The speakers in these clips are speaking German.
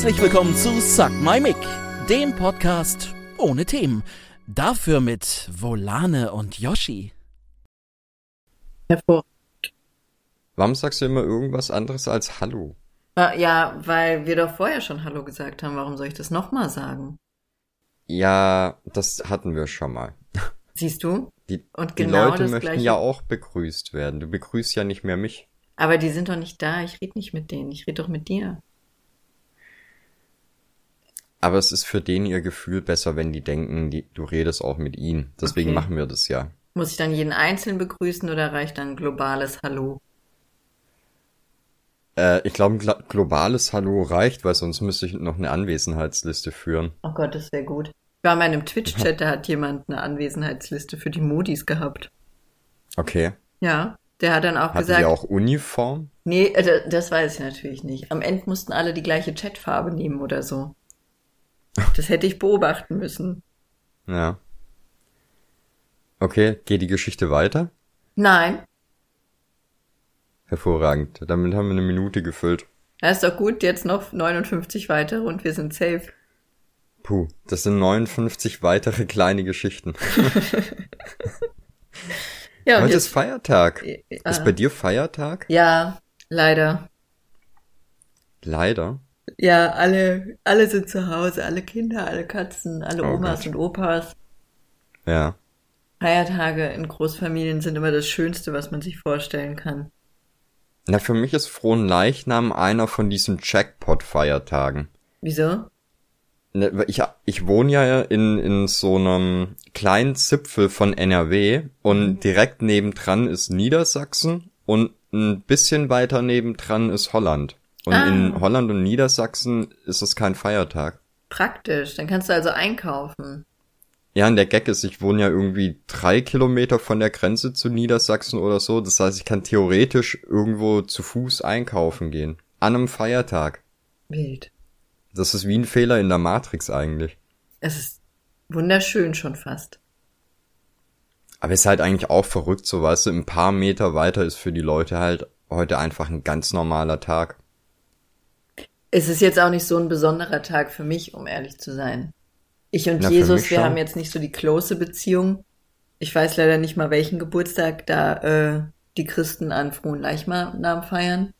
Herzlich willkommen zu Suck My Mic, dem Podcast ohne Themen. Dafür mit Volane und Yoshi. Hervor. Warum sagst du immer irgendwas anderes als Hallo? Äh, Ja, weil wir doch vorher schon Hallo gesagt haben. Warum soll ich das nochmal sagen? Ja, das hatten wir schon mal. Siehst du? Die, Und die genau Leute das möchten Gleiche. ja auch begrüßt werden. Du begrüßt ja nicht mehr mich. Aber die sind doch nicht da. Ich rede nicht mit denen. Ich rede doch mit dir. Aber es ist für den ihr Gefühl besser, wenn die denken, die, du redest auch mit ihnen. Deswegen Okay. machen wir das ja. Muss ich dann jeden Einzelnen begrüßen oder reicht dann ein globales Hallo? Äh, ich glaube, ein globales Hallo reicht, weil sonst müsste ich noch eine Anwesenheitsliste führen. Oh Gott, das wäre gut. Ich war mal in einem Twitch-Chat, da hat jemand eine Anwesenheitsliste für die Modis gehabt. Okay. Ja, der hat dann auch Hatten gesagt, die auch Uniform? nee, äh, das weiß ich natürlich nicht. Am Ende mussten alle die gleiche Chatfarbe nehmen oder so. Das hätte ich beobachten müssen. Ja. Okay, geht die Geschichte weiter? Nein, Hervorragend. Damit haben wir eine Minute gefüllt. das ist doch gut. Jetzt noch 59 weitere und wir sind safe. Puh, das sind 59 weitere kleine Geschichten. Ja, Heute jetzt, ist Feiertag. äh, Ist bei dir Feiertag? ja, leider. Leider. Ja, alle, alle sind zu Hause, alle Kinder, alle Katzen, alle Oh Omas Gott. und Opas. Ja. Feiertage in Großfamilien sind immer das Schönste, was man sich vorstellen kann. Na, für mich ist Frohen Leichnam einer von diesen Jackpot-Feiertagen. Wieso? Ne, Ich, ich wohne ja in, in so einem kleinen Zipfel von NRW und direkt nebendran ist Niedersachsen und ein bisschen weiter nebendran ist Holland. Und Ah. in Holland und Niedersachsen ist es kein Feiertag. Praktisch. Dann kannst du also einkaufen. Ja, und der Gag ist, ich wohne ja irgendwie drei Kilometer von der Grenze zu Niedersachsen oder so. Das heißt, ich kann theoretisch irgendwo zu Fuß einkaufen gehen. An einem Feiertag. Wild. Das ist wie ein Fehler in der Matrix eigentlich. Es ist wunderschön schon fast. Aber ist halt eigentlich auch verrückt, so weißt du, ein paar Meter weiter ist für die Leute halt heute einfach ein ganz normaler Tag. Es ist jetzt auch nicht so ein besonderer Tag für mich, um ehrlich zu sein. Ich und Na, Jesus, wir haben jetzt nicht so die close Beziehung. Ich weiß leider nicht mal, welchen Geburtstag da äh, die Christen an frohen Leichnam feiern.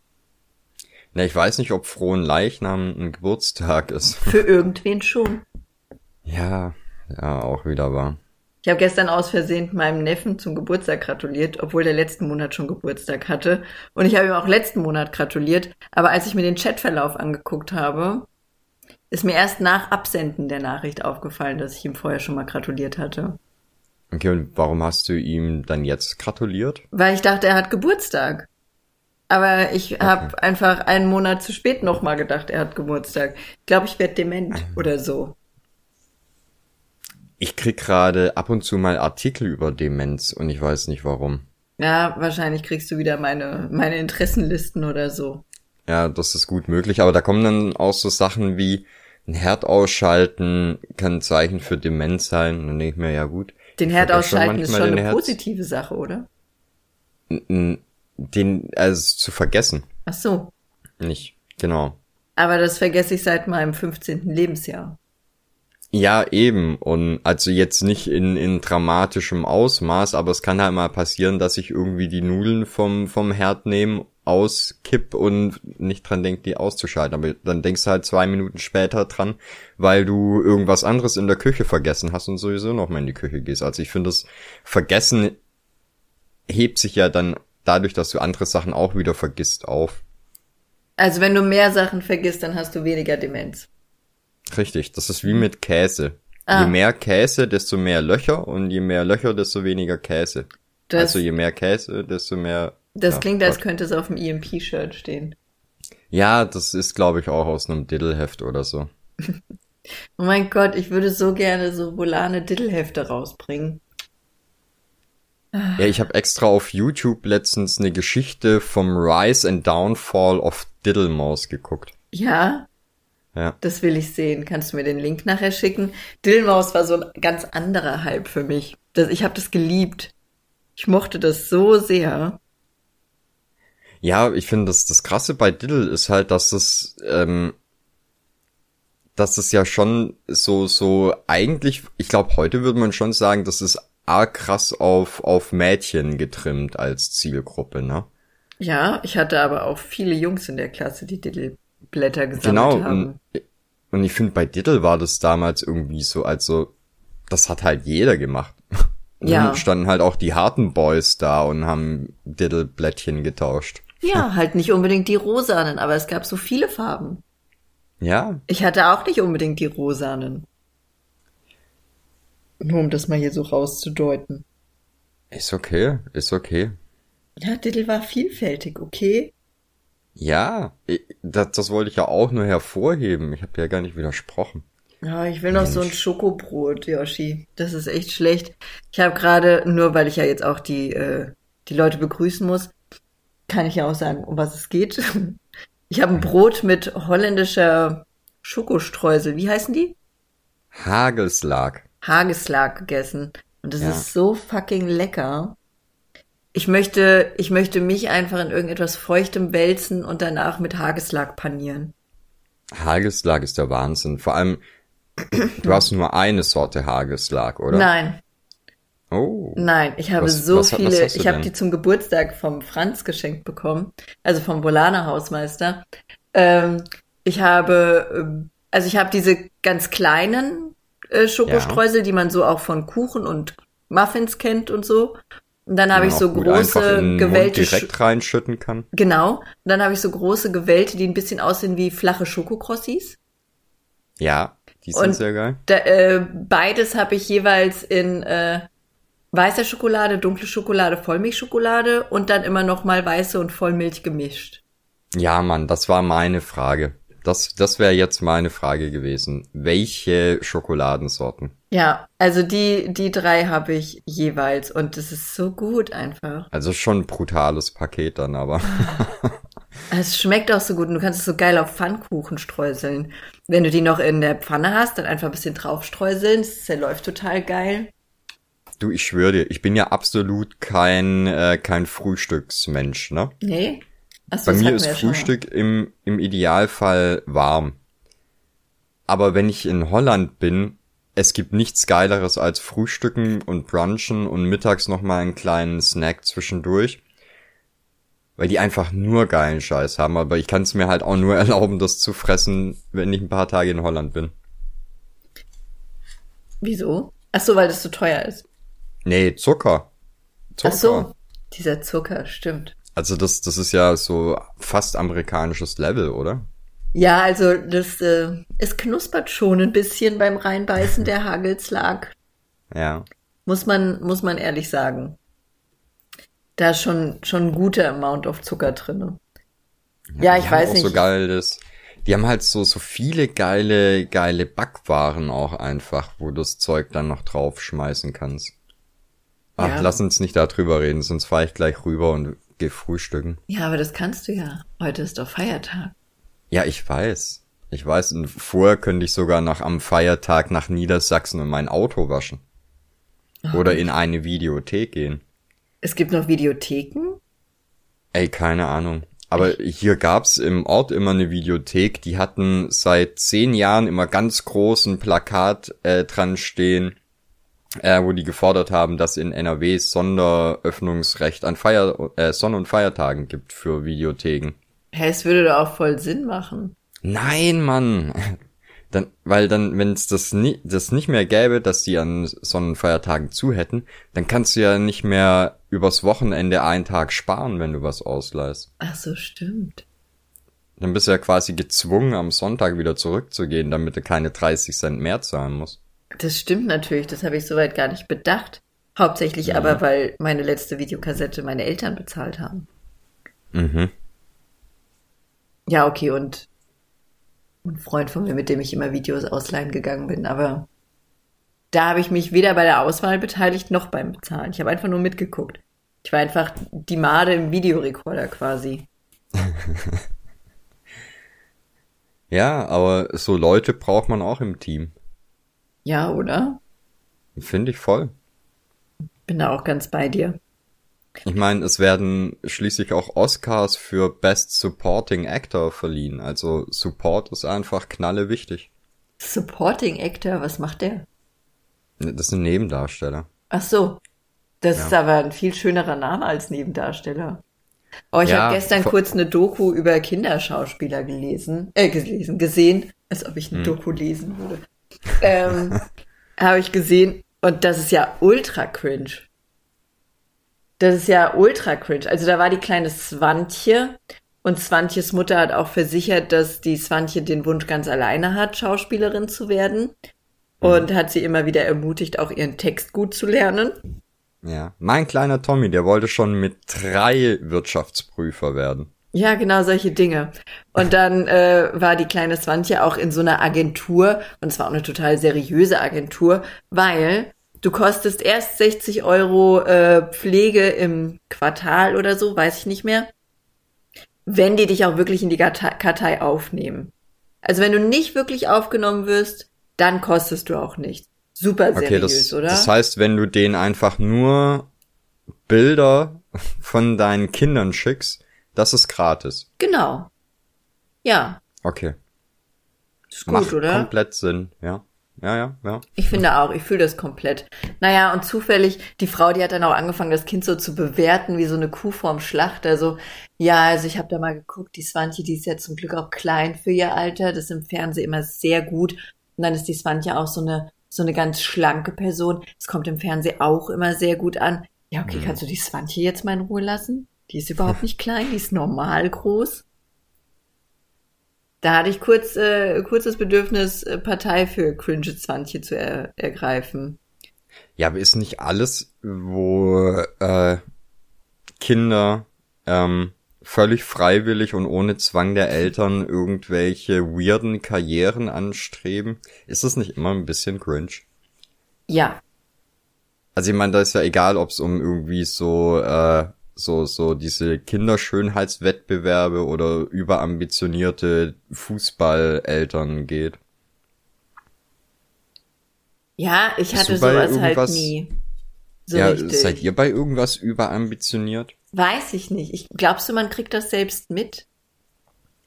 Na, ich weiß nicht, ob Frohen Leichnam ein Geburtstag ist. Für irgendwen schon. Ja, ja, auch wieder wahr. Ich habe gestern aus Versehen meinem Neffen zum Geburtstag gratuliert, obwohl der letzten Monat schon Geburtstag hatte. Und ich habe ihm auch letzten Monat gratuliert. Aber als ich mir den Chatverlauf angeguckt habe, ist mir erst nach Absenden der Nachricht aufgefallen, dass ich ihm vorher schon mal gratuliert hatte. Okay, und warum hast du ihm dann jetzt gratuliert? Weil ich dachte, er hat Geburtstag. Aber ich habe einfach einen Monat zu spät nochmal gedacht, er hat Geburtstag. Ich glaube, ich werde dement oder so. Ich krieg gerade ab und zu mal Artikel über Demenz und ich weiß nicht warum. Ja, wahrscheinlich kriegst du wieder meine, meine Interessenlisten oder so. Ja, das ist gut möglich, aber da kommen dann auch so Sachen wie ein Herd ausschalten kann ein Zeichen für Demenz sein. Und dann denke ich mir, ja gut. Den Herd ausschalten ist manchmal schon eine Herd- positive Sache, oder? Den, also zu vergessen. Ach so. Nicht, genau. Aber das vergesse ich seit meinem 15. Lebensjahr. Ja, eben. Und also jetzt nicht in, in dramatischem Ausmaß, aber es kann halt mal passieren, dass ich irgendwie die Nudeln vom, vom Herd nehme, auskipp und nicht dran denk, die auszuschalten. Aber dann denkst du halt zwei Minuten später dran, weil du irgendwas anderes in der Küche vergessen hast und sowieso noch mal in die Küche gehst. Also ich finde, das Vergessen hebt sich ja dann dadurch, dass du andere Sachen auch wieder vergisst, auf. Also wenn du mehr Sachen vergisst, dann hast du weniger Demenz. Richtig, das ist wie mit Käse. Ah. Je mehr Käse, desto mehr Löcher und je mehr Löcher, desto weniger Käse. Das, also je mehr Käse, desto mehr. das ja, klingt, als Gott. könnte es auf dem EMP-Shirt stehen. Ja, das ist, glaube ich, auch aus einem Diddleheft oder so. Oh mein Gott, ich würde so gerne so volane Diddlehefte rausbringen. Ja, ich habe extra auf YouTube letztens eine Geschichte vom Rise and Downfall of Diddlemouse geguckt. Ja, Ja. das will ich sehen. Kannst du mir den Link nachher schicken? Dillmaus war so ein ganz anderer Hype für mich. Das, ich habe das geliebt. Ich mochte das so sehr. Ja, ich finde, das, das Krasse bei Diddle ist halt, dass es, ähm, dass es ja schon so, so eigentlich, ich glaube, heute würde man schon sagen, das ist arg krass auf, auf Mädchen getrimmt als Zielgruppe, ne? Ja, ich hatte aber auch viele Jungs in der Klasse, die Diddleblätter gesammelt Genau, haben. und, und ich finde, bei Diddle war das damals irgendwie so, also, das hat halt jeder gemacht. Und Ja. dann standen halt auch die harten Boys da und haben Diddle-Blättchen getauscht. Ja, halt nicht unbedingt die rosanen, aber es gab so viele Farben. Ja, Ich hatte auch nicht unbedingt die rosanen. Nur um das mal hier so rauszudeuten. ist okay, ist okay. Ja, Diddle war vielfältig, okay? Ja, ich, das, das wollte ich ja auch nur hervorheben. Ich habe ja gar nicht widersprochen. Ja, ich will noch so ein Schokobrot, Yoshi. Das ist echt schlecht. Ich habe gerade, nur weil ich ja jetzt auch die, äh, die Leute begrüßen muss, kann ich ja auch sagen, um was es geht. Ich habe ein Brot mit holländischer Schokostreusel. Wie heißen die? Hagelslag. Hageslag gegessen. Und das Ja. ist so fucking lecker. Ich möchte, ich möchte mich einfach in irgendetwas Feuchtem wälzen und danach mit Hageslag panieren. Hagelslag ist der Wahnsinn. Vor allem, du hast nur eine Sorte Hagelslag, oder? Nein, Oh. nein, ich habe Was- so was- was viele, du ich habe die zum Geburtstag vom Franz geschenkt bekommen, also vom Volaner Hausmeister. Ähm, ich habe, ähm, also ich habe diese ganz kleinen äh, Schokostreusel, die man so auch von Kuchen und Muffins kennt und so. Und dann habe ich so große gewellte direkt reinschütten kann. Genau. Und dann habe ich so große Gewälte, die ein bisschen aussehen wie flache Schokokrossis. Ja, die sind Und- sehr geil. Da, äh, beides habe ich jeweils in äh, weißer Schokolade, dunkle Schokolade, Vollmilchschokolade und dann immer noch mal weiße und Vollmilch gemischt. Ja, Mann, das war meine Frage. Das, das wäre jetzt meine Frage gewesen. Welche Schokoladensorten? Ja, also die die drei habe ich jeweils und das ist so gut einfach. Also schon ein brutales Paket dann, aber. Es schmeckt auch so gut und du kannst es so geil auf Pfannkuchen streuseln. Wenn du die noch in der Pfanne hast, dann einfach ein bisschen draufstreuseln. Das zerläuft total geil. Du, ich schwöre dir, ich bin ja absolut kein, äh, kein Frühstücksmensch, ne? Nee? Achso, Bei mir ist schon. Frühstück im, im Idealfall warm. Aber wenn ich in Holland bin, es gibt nichts Geileres als Frühstücken und Brunchen und mittags nochmal einen kleinen Snack zwischendurch. Weil die einfach nur geilen Scheiß haben. Aber ich kann es mir halt auch nur erlauben, das zu fressen, wenn ich ein paar Tage in Holland bin. Wieso? Ach so, weil das so teuer ist. Nee, Zucker. Zucker. Ach so, dieser Zucker, stimmt. Also das, das ist ja so fast amerikanisches Level, oder? Ja, also das, äh, es knuspert schon ein bisschen beim Reinbeißen der Hagelslag. Ja. Muss man, muss man ehrlich sagen. Da ist schon, schon ein guter Amount of Zucker drinne. Ja, ich die weiß nicht. so geiles. Die haben halt so, so viele geile, geile Backwaren auch einfach, wo du das Zeug dann noch draufschmeißen kannst. Ach, Ja. lass uns nicht da drüber reden, sonst fahre ich gleich rüber und geh frühstücken. Ja, aber das kannst du ja. Heute ist doch Feiertag. Ja, ich weiß. Ich weiß, und vorher könnte ich sogar noch am Feiertag nach Niedersachsen und mein Auto waschen. Oder in eine Videothek gehen. Es gibt noch Videotheken? Ey, keine Ahnung. Aber hier gab's im Ort immer eine Videothek, die hatten seit zehn Jahren immer ganz großen Plakat äh, dran stehen, äh, wo die gefordert haben, dass in NRW Sonderöffnungsrecht an Feier äh, Sonn- und Feiertagen gibt für Videotheken. Hä, es würde doch auch voll Sinn machen. Nein, Mann. Dann, weil dann, wenn es das, nie, das nicht mehr gäbe, dass die an Sonn- und Feiertagen zu hätten, dann kannst du ja nicht mehr übers Wochenende einen Tag sparen, wenn du was ausleihst. Ach so, stimmt. Dann bist du ja quasi gezwungen, am Sonntag wieder zurückzugehen, damit du keine 30 Cent mehr zahlen musst. Das stimmt natürlich, das habe ich soweit gar nicht bedacht. Hauptsächlich aber, weil meine letzte Videokassette meine Eltern bezahlt haben. Mhm. Ja, okay, und ein Freund von mir, mit dem ich immer Videos ausleihen gegangen bin, aber da habe ich mich weder bei der Auswahl beteiligt noch beim Bezahlen. Ich habe einfach nur mitgeguckt. Ich war einfach die Made im Videorekorder quasi. Ja, aber so Leute braucht man auch im Team. Ja, oder? Finde ich voll. Bin da auch ganz bei dir. Ich meine, es werden schließlich auch Oscars für Best Supporting Actor verliehen. Also Support ist einfach knalle wichtig. Supporting Actor, was macht der? Das ist ein Nebendarsteller. Ach so. Das Ja. ist aber ein viel schönerer Name als Nebendarsteller. Oh, ich Ja, habe gestern kurz eine Doku über Kinderschauspieler gelesen, äh, gelesen, gesehen, als ob Hm. ich eine Doku lesen würde. Ähm, habe ich gesehen und das ist ja ultra cringe. Das ist ja ultra cringe. Also da war die kleine Swantje und Swantjes Mutter hat auch versichert, dass die Swantje den Wunsch ganz alleine hat, Schauspielerin zu werden. Und hat sie immer wieder ermutigt, auch ihren Text gut zu lernen. Ja. Mein kleiner Tommy, der wollte schon mit drei Wirtschaftsprüfer werden. Ja, genau solche Dinge. Und dann äh, war die kleine Swantje auch in so einer Agentur und es war auch eine total seriöse Agentur, weil du kostest erst 60 Euro äh, Pflege im Quartal oder so, weiß ich nicht mehr, wenn die dich auch wirklich in die Kartei aufnehmen. Also wenn du nicht wirklich aufgenommen wirst, dann kostest du auch nichts. Super Okay, seriös, das, oder? das heißt, wenn du denen einfach nur Bilder von deinen Kindern schickst, das ist gratis. genau. Ja, Okay. ist gut, Macht oder? komplett Sinn, ja. Ja, ja, ja. Ich finde auch, ich fühle das komplett. Naja, und zufällig, die Frau, die hat dann auch angefangen, das Kind so zu bewerten, wie so eine Kuh vorm Schlachter. So, ja, also ich habe da mal geguckt, die Swantje, die ist ja zum Glück auch klein für ihr Alter. Das ist im Fernsehen immer sehr gut. Und dann ist die Swantje auch so eine, so eine ganz schlanke Person. Es kommt im Fernsehen auch immer sehr gut an. Ja, okay, Mhm. kannst du die Swantje jetzt mal in Ruhe lassen? Die ist überhaupt nicht klein, die ist normal groß. Da hatte ich kurz, äh, kurz das Bedürfnis, äh, Partei für cringe Swantje zu er ergreifen. Ja, aber ist nicht alles, wo äh, Kinder ähm, völlig freiwillig und ohne Zwang der Eltern irgendwelche weirden Karrieren anstreben, ist das nicht immer ein bisschen cringe? Ja, Also ich meine, da ist ja egal, ob es um irgendwie so äh, so so diese Kinderschönheitswettbewerbe oder überambitionierte Fußballeltern geht. ja, ich hatte sowas halt nie. So ja, richtig. seid ihr bei irgendwas überambitioniert? Weiß ich nicht. Ich, glaubst du, man kriegt das selbst mit?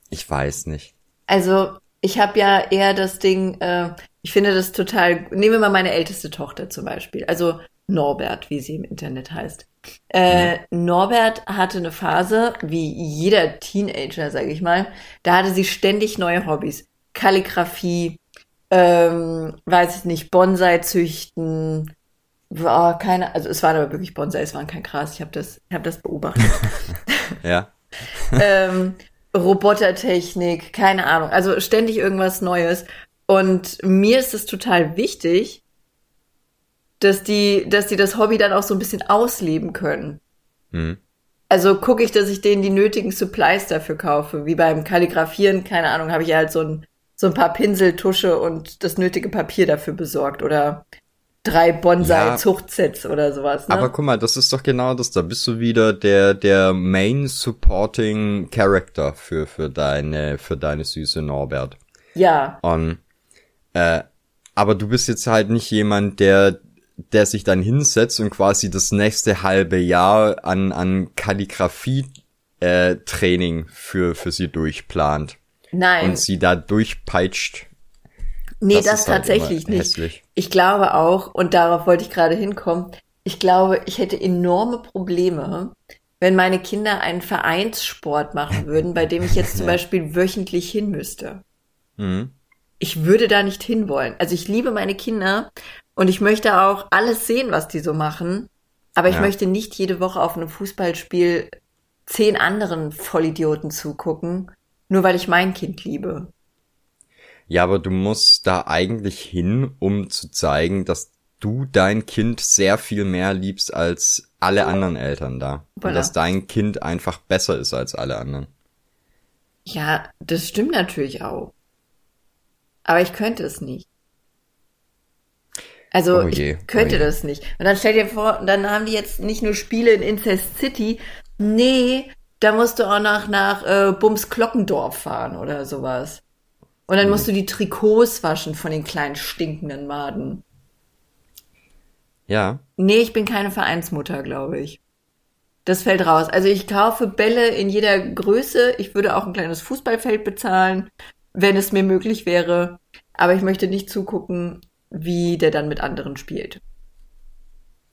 Ich weiß nicht. Also, ich habe ja eher das Ding, äh, ich finde das total, nehmen wir mal meine älteste Tochter zum Beispiel, also Norbert, wie sie im Internet heißt. Äh, Norbert hatte eine Phase, wie jeder Teenager, sage ich mal, da hatte sie ständig neue Hobbys. Kalligrafie, ähm, weiß ich nicht, Bonsai züchten, war keine, also es waren aber wirklich Bonsai, es waren kein Gras, ich habe das, ich habe das beobachtet Ja. ähm, Robotertechnik, keine Ahnung. Also ständig irgendwas Neues. Und mir ist es total wichtig, dass die, dass die das Hobby dann auch so ein bisschen ausleben können. Hm. Also gucke ich, dass ich denen die nötigen Supplies dafür kaufe. Wie beim Kalligrafieren, keine Ahnung, habe ich halt so ein, so ein paar Pinsel, Tusche und das nötige Papier dafür besorgt. Oder drei Bonsai-Zuchtsets oder sowas. Ne? Aber guck mal, das ist doch genau das. Da bist du wieder der, der Main Supporting Character für, für deine, für deine süße Norbert. ja, Und, äh, aber du bist jetzt halt nicht jemand, der, der sich dann hinsetzt und quasi das nächste halbe Jahr an, an Kalligrafie, äh, Training für, für sie durchplant nein. und sie da durchpeitscht. Nee, das, ist halt tatsächlich nicht. Hässlich. Ich glaube auch, und darauf wollte ich gerade hinkommen, ich glaube, ich hätte enorme Probleme, wenn meine Kinder einen Vereinssport machen würden, bei dem ich jetzt zum. Beispiel wöchentlich hin müsste. Mhm. Ich würde da nicht hinwollen. Also ich liebe meine Kinder und ich möchte auch alles sehen, was die so machen. Aber ich Ja. möchte nicht jede Woche auf einem Fußballspiel zehn anderen Vollidioten zugucken, nur weil ich mein Kind liebe. Ja, aber du musst da eigentlich hin, um zu zeigen, dass du dein Kind sehr viel mehr liebst als alle anderen Eltern da. Voilà. Und dass dein Kind einfach besser ist als alle anderen. Ja, das stimmt natürlich auch. Aber ich könnte es nicht. Also Oh je, ich könnte oh das nicht. Und dann stell dir vor, dann haben die jetzt nicht nur Spiele in Incest City, nee, da musst du auch noch nach äh, Bums Glockendorf fahren oder sowas. Und dann musst du die Trikots waschen von den kleinen stinkenden Maden. Ja, Nee, ich bin keine Vereinsmutter, glaube ich. Das fällt raus. Also ich kaufe Bälle in jeder Größe. Ich würde auch ein kleines Fußballfeld bezahlen, wenn es mir möglich wäre. aber ich möchte nicht zugucken, wie der dann mit anderen spielt.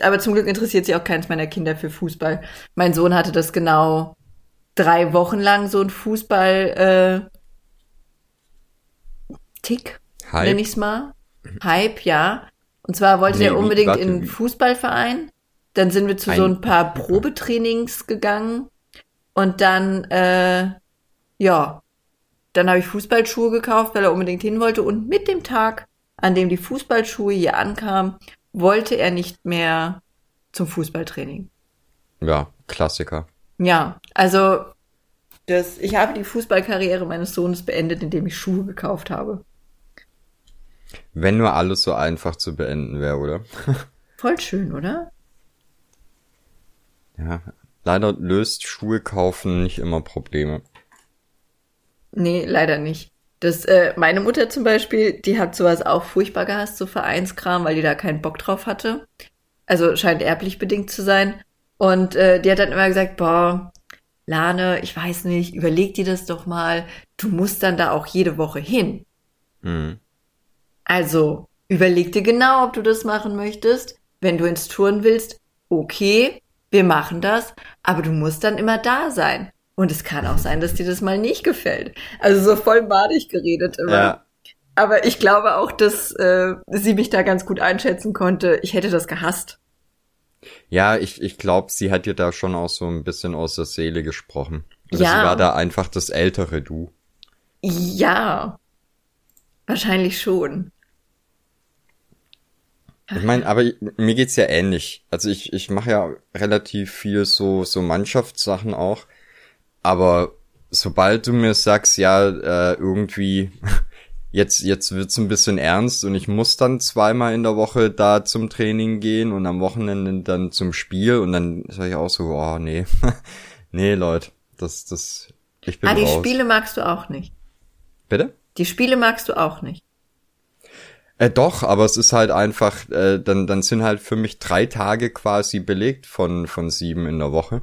Aber zum Glück interessiert sich auch keins meiner Kinder für Fußball. Mein Sohn hatte das genau drei Wochen lang so ein Fußball äh, Tick, Hype? nenn ich's mal. Hype, ja. Und zwar wollte Nee, er wie- unbedingt warte, in einen wie? Fußballverein. Dann sind wir zu so Ein- ein paar Probetrainings gegangen. Und dann, äh, ja, dann habe ich Fußballschuhe gekauft, weil er unbedingt hin wollte. Und mit dem Tag, an dem die Fußballschuhe hier ankamen, wollte er nicht mehr zum Fußballtraining. Ja, Klassiker. Ja, also das, ich habe die Fußballkarriere meines Sohnes beendet, indem ich Schuhe gekauft habe. Wenn nur alles so einfach zu beenden wäre, oder? Voll schön, oder? Ja. Leider löst Schuhe kaufen nicht immer Probleme. Nee, leider nicht. Das, äh, meine Mutter zum Beispiel, die hat sowas auch furchtbar gehasst, so Vereinskram, weil die da keinen Bock drauf hatte. Also scheint erblich bedingt zu sein. Und äh, die hat dann immer gesagt, boah, Lane, ich weiß nicht, überleg dir das doch mal. Du musst dann da auch jede Woche hin. Mhm. Also, überleg dir genau, ob du das machen möchtest. Wenn du ins Touren willst, okay, wir machen das, aber du musst dann immer da sein. Und es kann auch sein, dass dir das mal nicht gefällt. Also so voll badig geredet immer. Ja. Aber ich glaube auch, dass äh, sie mich da ganz gut einschätzen konnte. Ich hätte das gehasst. Ja, ich, ich glaube, sie hat dir da schon auch so ein bisschen aus der Seele gesprochen. Oder Ja. Sie war da einfach das ältere Du. Ja, wahrscheinlich schon. Ich meine, aber mir geht's ja ähnlich. Also ich, ich mache ja relativ viel so, so Mannschaftssachen auch. Aber sobald du mir sagst, ja, äh, irgendwie, jetzt, jetzt wird's ein bisschen ernst und ich muss dann zweimal in der Woche da zum Training gehen und am Wochenende dann zum Spiel und dann sage ich auch so, oh nee, nee, Leute, das, das, ich bin Ah, die raus. Spiele magst du auch nicht. Bitte? Die Spiele magst du auch nicht. Äh, doch, aber es ist halt einfach, äh, dann, dann sind halt für mich drei Tage quasi belegt von, von sieben in der Woche.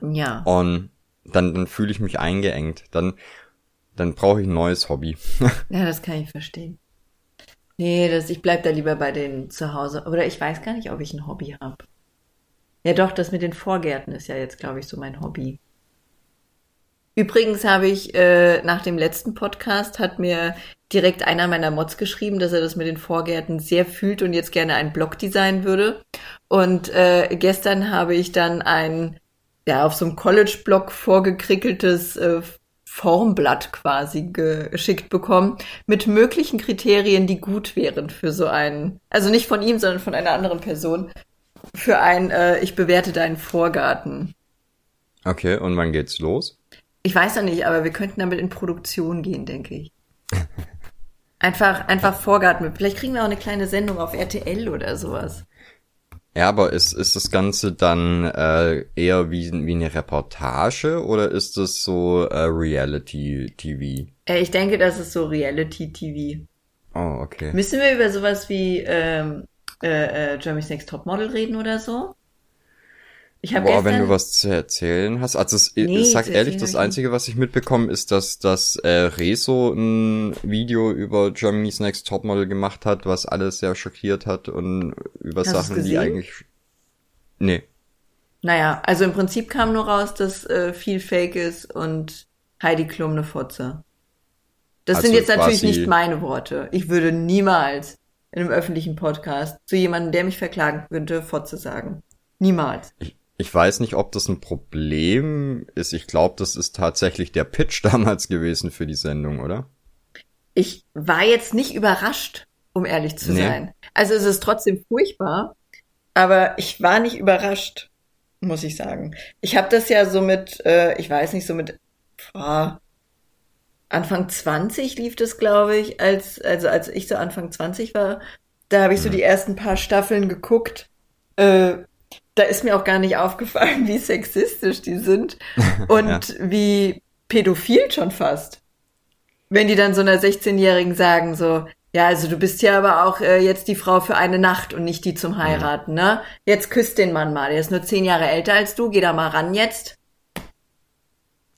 Ja. Und dann, dann fühle ich mich eingeengt. Dann, dann brauche ich ein neues Hobby. Ja, das kann ich verstehen. Nee, das, ich bleib da lieber bei denen zu Hause. Oder ich weiß gar nicht, ob ich ein Hobby habe. Ja, doch, das mit den Vorgärten ist ja jetzt, glaube ich, so mein Hobby. Übrigens habe ich äh, nach dem letzten Podcast hat mir direkt einer meiner Mods geschrieben, dass er das mit den Vorgärten sehr fühlt und jetzt gerne einen Blog designen würde. Und äh, gestern habe ich dann ein ja auf so einem College-Blog vorgekrickeltes äh, Formblatt quasi geschickt bekommen mit möglichen Kriterien, die gut wären für so einen, also nicht von ihm, sondern von einer anderen Person, für ein, äh, ich bewerte deinen Vorgarten. Okay, und wann geht's los? Ich weiß noch nicht, aber wir könnten damit in Produktion gehen, denke ich. Einfach, einfach Vorgarten. Vielleicht kriegen wir auch eine kleine Sendung auf RTL oder sowas. Ja, aber ist, ist das Ganze dann äh, eher wie, wie eine Reportage oder ist das so äh, Reality-TV? Äh, ich denke, das ist so Reality-TV. Oh, okay. Müssen wir über sowas wie ähm, äh, äh, Jeremy's Next Topmodel reden oder so? Ich Boah, gestern, wenn du was zu erzählen hast. Also es, Nee, ich sag ehrlich, das Einzige, was ich mitbekommen, ist, dass, dass äh, Rezo ein Video über Germany's Next Topmodel gemacht hat, was alles sehr schockiert hat und über Hast Sachen, die eigentlich. Nee. naja, also im Prinzip kam nur raus, dass äh, viel Fake ist und Heidi Klum eine Fotze. Das Also sind jetzt natürlich nicht meine Worte. Ich würde niemals in einem öffentlichen Podcast zu jemandem, der mich verklagen könnte, Fotze sagen. Niemals. Ich, ich weiß nicht, ob das ein Problem ist. Ich glaube, das ist tatsächlich der Pitch damals gewesen für die Sendung, oder? Ich war jetzt nicht überrascht, um ehrlich zu Nee. sein. Also es ist trotzdem furchtbar, aber ich war nicht überrascht, muss ich sagen. Ich habe das ja so mit, äh, ich weiß nicht, so mit boah, Anfang 20 lief das, glaube ich, als also als ich so Anfang 20 war, da habe ich so die ersten paar Staffeln geguckt. Äh, da ist mir auch gar nicht aufgefallen, wie sexistisch die sind und wie pädophil schon fast wenn die dann so einer 16-Jährigen sagen, so, ja, also du bist ja aber auch äh, jetzt die Frau für eine Nacht und nicht die zum Heiraten, ne? Jetzt küsst den Mann mal, der ist nur zehn Jahre älter als du, geh da mal ran jetzt.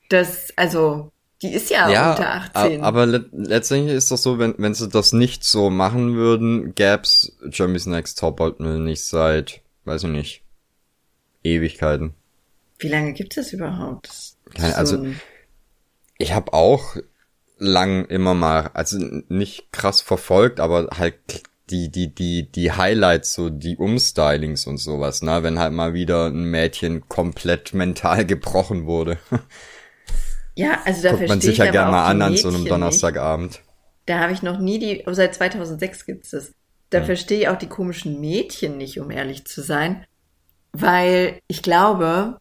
Das, also, Die ist ja, Ja, unter 18. a- aber le letztendlich ist das so, wenn, wenn sie das nicht so machen würden, gäb's Jeremy's Next Topmodel nicht seit, weiß ich nicht, Ewigkeiten. Wie lange gibt es überhaupt? Das Keine- also- Ich habe auch lang immer mal, also nicht krass verfolgt, aber halt die, die, die, die Highlights, so die Umstylings und sowas, ne, wenn halt mal wieder ein Mädchen komplett mental gebrochen wurde. ja, also da Guckt man sich ich ja gerne mal an an so einem Donnerstagabend. Nicht. Da habe ich noch nie die, oh, seit 2006 gibt's das. Da Hm. verstehe ich auch die komischen Mädchen nicht, um ehrlich zu sein. Weil ich glaube,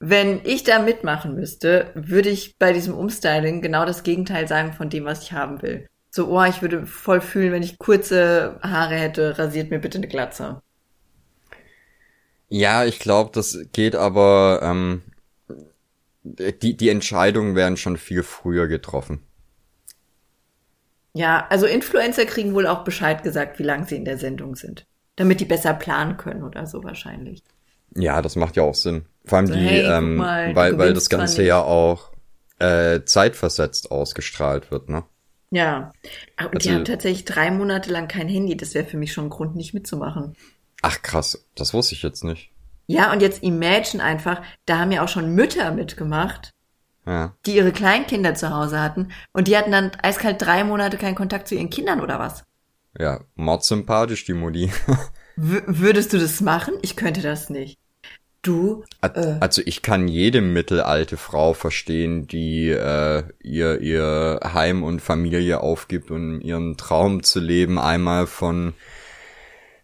wenn ich da mitmachen müsste, würde ich bei diesem Umstyling genau das Gegenteil sagen von dem, was ich haben will. So, oh, ich würde voll fühlen, wenn ich kurze Haare hätte, rasiert mir bitte eine Glatze. Ja, ich glaube, das geht aber, ähm, die, die Entscheidungen werden schon viel früher getroffen. Ja, also Influencer kriegen wohl auch Bescheid gesagt, wie lang sie in der Sendung sind. Damit die besser planen können oder so wahrscheinlich. Ja, das macht ja auch Sinn. Vor allem die, hey, ähm, mal, weil, weil das Ganze ja auch äh, zeitversetzt ausgestrahlt wird, ne? Ja. Aber die Also- haben tatsächlich drei Monate lang kein Handy. Das wäre für mich schon ein Grund, nicht mitzumachen. Ach krass, das wusste ich jetzt nicht. Ja, und jetzt imagine einfach, da haben ja auch schon Mütter mitgemacht, Ja. die ihre Kleinkinder zu Hause hatten und die hatten dann eiskalt drei Monate keinen Kontakt zu ihren Kindern oder was? Ja, mordsympathisch, die Mutti. Würdest du das machen? Ich könnte das nicht. Du, Äh. Also ich kann jede mittelalte Frau verstehen, die äh, ihr ihr Heim und Familie aufgibt, um ihren Traum zu leben, einmal von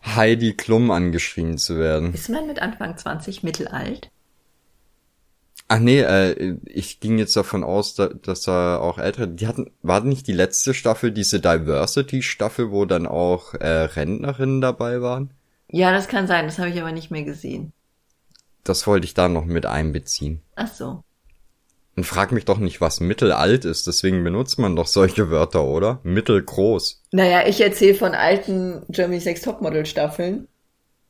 Heidi Klum angeschrien zu werden. ist man mit Anfang 20 mittelalt? Ach nee, äh, ich ging jetzt davon aus, da, dass da auch ältere, die hatten, war nicht die letzte Staffel diese Diversity-Staffel, wo dann auch äh, Rentnerinnen dabei waren? Ja, das kann sein, das habe ich aber nicht mehr gesehen. Das wollte ich da noch mit einbeziehen. Ach so. Und frag mich doch nicht, was mittelalt ist, deswegen benutzt man doch solche Wörter, oder? Mittelgroß. Naja, ich erzähle von alten Germany's Next Topmodel Staffeln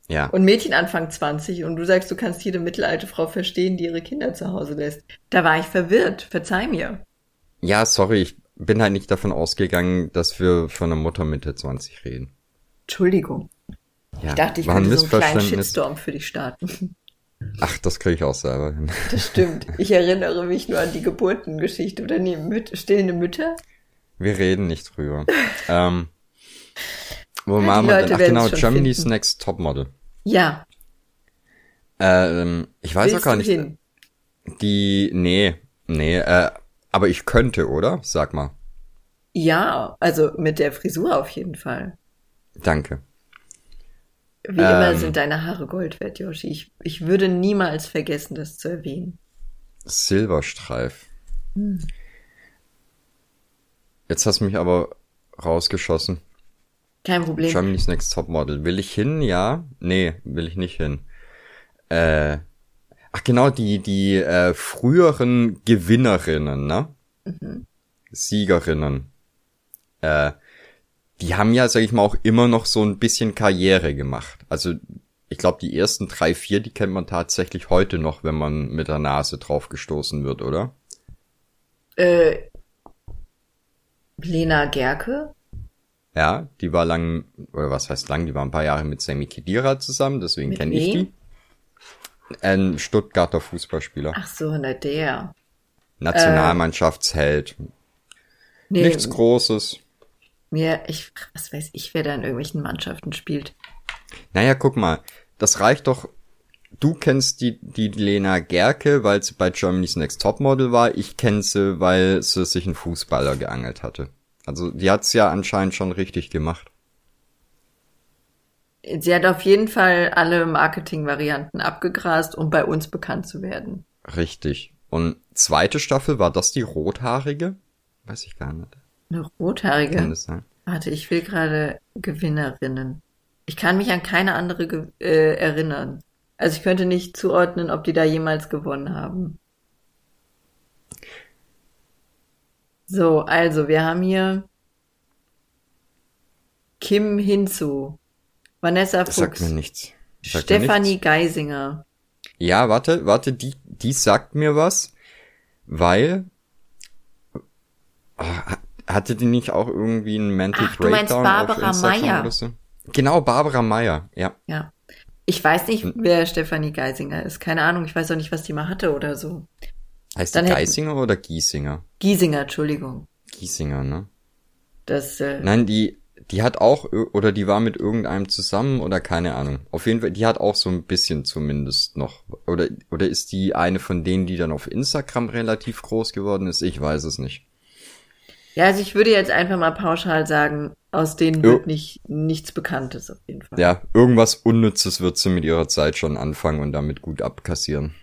Ja. und Mädchen Anfang 20 und du sagst, du kannst jede mittelalte Frau verstehen, die ihre Kinder zu Hause lässt. Da war ich verwirrt, verzeih mir. Ja, sorry, ich bin halt nicht davon ausgegangen, dass wir von einer Mutter Mitte 20 reden. Entschuldigung. Ja, Ich dachte, ich könnte so einen kleinen. Shitstorm für dich starten. Ach, das kriege ich auch selber hin. Das stimmt. Ich erinnere mich nur an die Geburtengeschichte oder nee, Müt stillende Mütter. Wir reden nicht drüber. ähm, wo Ja, die wir denn? Ach genau, Germany's finden. Next Topmodel. Ja, Ähm, ich weiß willst auch gar nicht. hin? Die, nee, nee, äh, aber ich könnte, oder? Sag mal. Ja, also mit der Frisur auf jeden Fall. Danke. Wie immer Ähm. sind deine Haare Gold wert, Yoshi. Ich, ich würde niemals vergessen, das zu erwähnen. Silberstreif. Hm. Jetzt hast du mich aber rausgeschossen. Kein Problem. Germany's Next Topmodel. Will ich hin? Ja? Nee, will ich nicht hin. Äh, ach genau, die, die äh, früheren Gewinnerinnen, ne? Mhm. Siegerinnen. Äh, die haben ja, sag ich mal, auch immer noch so ein bisschen Karriere gemacht. Also ich glaube, die ersten drei, vier, die kennt man tatsächlich heute noch, wenn man mit der Nase drauf gestoßen wird, oder? Äh, Lena Gerke? Ja, die war lang, oder was heißt lang, die war ein paar Jahre mit Sammy Khedira zusammen, deswegen kenne ich die. Ein Stuttgarter Fußballspieler. Ach so, na der. Nationalmannschaftsheld. Nee, Nichts Großes. Mir, ich, was weiß ich, wer da in irgendwelchen Mannschaften spielt. Naja, guck mal, das reicht doch. Du kennst die, die Lena Gerke, weil sie bei Germany's Next Topmodel war. Ich kenne sie, weil sie sich einen Fußballer geangelt hatte. Also die hat's ja anscheinend schon richtig gemacht. Sie hat auf jeden Fall alle Marketingvarianten abgegrast, um bei uns bekannt zu werden. Richtig. Und zweite Staffel, war das die rothaarige? Weiß ich gar nicht. Eine Kann rothaarige. das sein? Warte, ich will gerade Gewinnerinnen. Ich kann mich an keine andere äh, erinnern. Also ich könnte nicht zuordnen, ob die da jemals gewonnen haben. So, also wir haben hier Kim Hinzu, Vanessa Das sagt Fuchs, mir nichts. Sagt Stefanie nichts. Geisinger. Ja, warte, warte, die, die sagt mir was, weil Oh, hatte die nicht auch irgendwie einen Mental Ach, du meinst Breakdown Barbara Meyer. so? Genau, Barbara Meyer, ja. Ja. Ich weiß nicht, Hm. wer Stefanie Geisinger ist. Keine Ahnung. Ich weiß auch nicht, was die mal hatte oder so. Heißt Dann die hätten- Geisinger oder Giesinger? Giesinger, Entschuldigung. Giesinger, ne? Das, äh, Nein, die, die hat auch, oder die war mit irgendeinem zusammen oder keine Ahnung. Auf jeden Fall, die hat auch so ein bisschen zumindest noch. Oder, oder ist die eine von denen, die dann auf Instagram relativ groß geworden ist? Ich weiß es nicht. Ja, also ich würde jetzt einfach mal pauschal sagen, aus denen Jo. wird nicht, nichts Bekanntes auf jeden Fall. Ja, irgendwas Unnützes wird sie mit ihrer Zeit schon anfangen und damit gut abkassieren.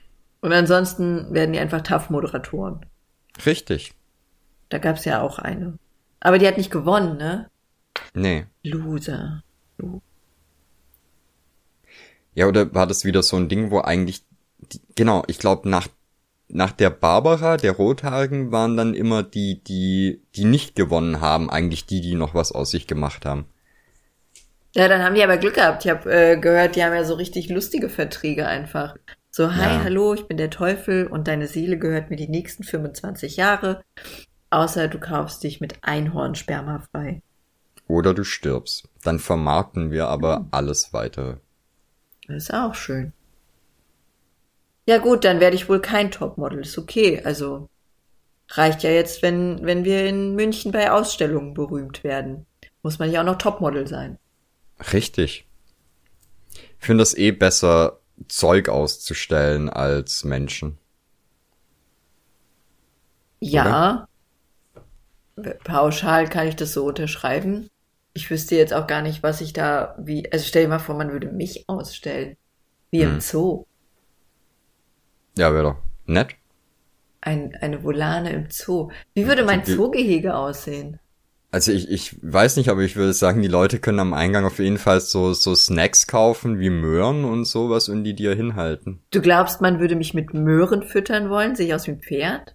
Und ansonsten werden die einfach TAF-Moderatoren. Richtig. Da gab's ja auch eine. Aber die hat nicht gewonnen, ne? Nee. Loser. Ja, oder war das wieder so ein Ding, wo eigentlich, die, genau, ich glaube, nach, nach der Barbara, der Rothaarigen, waren dann immer die, die, die nicht gewonnen haben, eigentlich die, die noch was aus sich gemacht haben. Ja, dann haben die aber Glück gehabt. Ich habe äh, gehört, die haben ja so richtig lustige Verträge einfach. So, hi, Ja. hallo, ich bin der Teufel und deine Seele gehört mir die nächsten 25 Jahre. Außer du kaufst dich mit Einhornsperma frei. Oder du stirbst. Dann vermarkten wir aber alles weitere. Das ist auch schön. Ja gut, dann werde ich wohl kein Topmodel. Ist okay. Also reicht ja jetzt, wenn, wenn wir in München bei Ausstellungen berühmt werden. Muss man ja auch noch Topmodel sein. Richtig. Ich finde das eh besser, Zeug auszustellen als Menschen. Ja. Pauschal kann ich das so unterschreiben. Ich wüsste jetzt auch gar nicht, was ich da wie. Also stell dir mal vor, man würde mich ausstellen. Wie im Hm. Zoo. Ja, wäre doch nett. Ein, eine Volane im Zoo. Wie würde mein Die- Zoogehege aussehen? Also ich, ich weiß nicht, aber ich würde sagen, die Leute können am Eingang auf jeden Fall so, so Snacks kaufen wie Möhren und sowas und die dir hinhalten. Du glaubst, man würde mich mit Möhren füttern wollen? Sehe ich aus wie ein Pferd?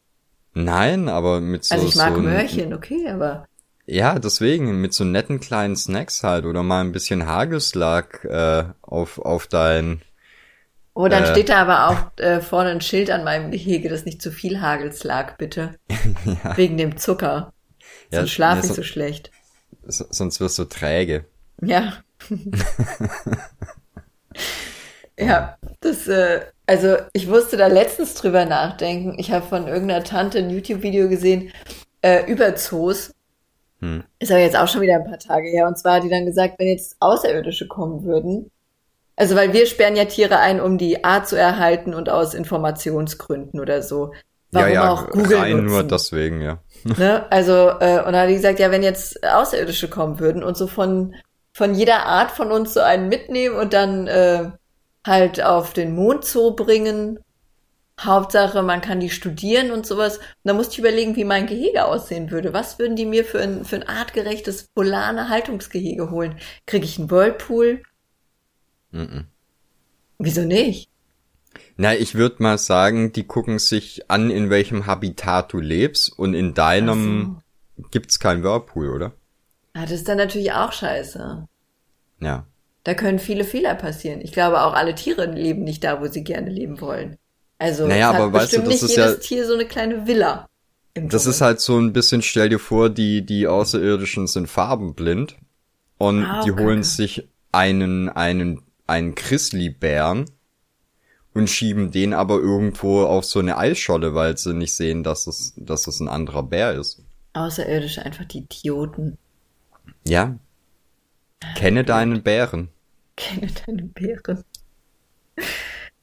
Nein, aber mit so, also ich mag so Möhrchen, okay, aber Ja, deswegen, mit so netten kleinen Snacks halt oder mal ein bisschen Hagelslag äh, auf, auf dein. Oh, dann Äh. steht da aber auch äh, vorne ein Schild an meinem Gehege, dass nicht zu viel Hagelslag, bitte. Wegen dem Zucker. Ja, Sonst schlafe nee, ich so- so schlecht. S- Sonst wirst du träge. Ja. ja, das, äh, also ich musste da letztens drüber nachdenken. Ich habe von irgendeiner Tante ein YouTube-Video gesehen äh, über Zoos. Hm. Ist aber jetzt auch schon wieder ein paar Tage her. Und zwar hat die dann gesagt, wenn jetzt Außerirdische kommen würden, also weil wir sperren ja Tiere ein, um die Art zu erhalten und aus Informationsgründen oder so. Warum ja, ja, auch Google rein nutzen. nur deswegen, ja. Ne? Also, äh, und da hat die gesagt, ja, wenn jetzt Außerirdische kommen würden und so von, von jeder Art von uns so einen mitnehmen und dann äh, halt auf den Mond Zoo bringen. Hauptsache, man kann die studieren und sowas. Und da musste ich überlegen, wie mein Gehege aussehen würde. Was würden die mir für ein, für ein artgerechtes polane Haltungsgehege holen? Kriege ich einen Whirlpool? Mhm. Wieso nicht? Na, ich würde mal sagen, die gucken sich an, in welchem Habitat du lebst und in deinem gibt's kein Whirlpool, oder? Ah, das ist dann natürlich auch scheiße. Ja. Da können viele Fehler passieren. Ich glaube, auch alle Tiere leben nicht da, wo sie gerne leben wollen. Also Naja, aber weißt du, bestimmt das nicht ist jedes ja- Tier so eine kleine Villa. Das ist halt so ein bisschen, stell dir vor, die, die Außerirdischen sind farbenblind und Ah, die holen sich einen, einen, einen Grizzlybären und schieben den aber irgendwo auf so eine Eisscholle, weil sie nicht sehen, dass es, dass es ein anderer Bär ist. Außerirdische einfach die Idioten. Ja. Kenne deinen Bären. Kenne deine Bären.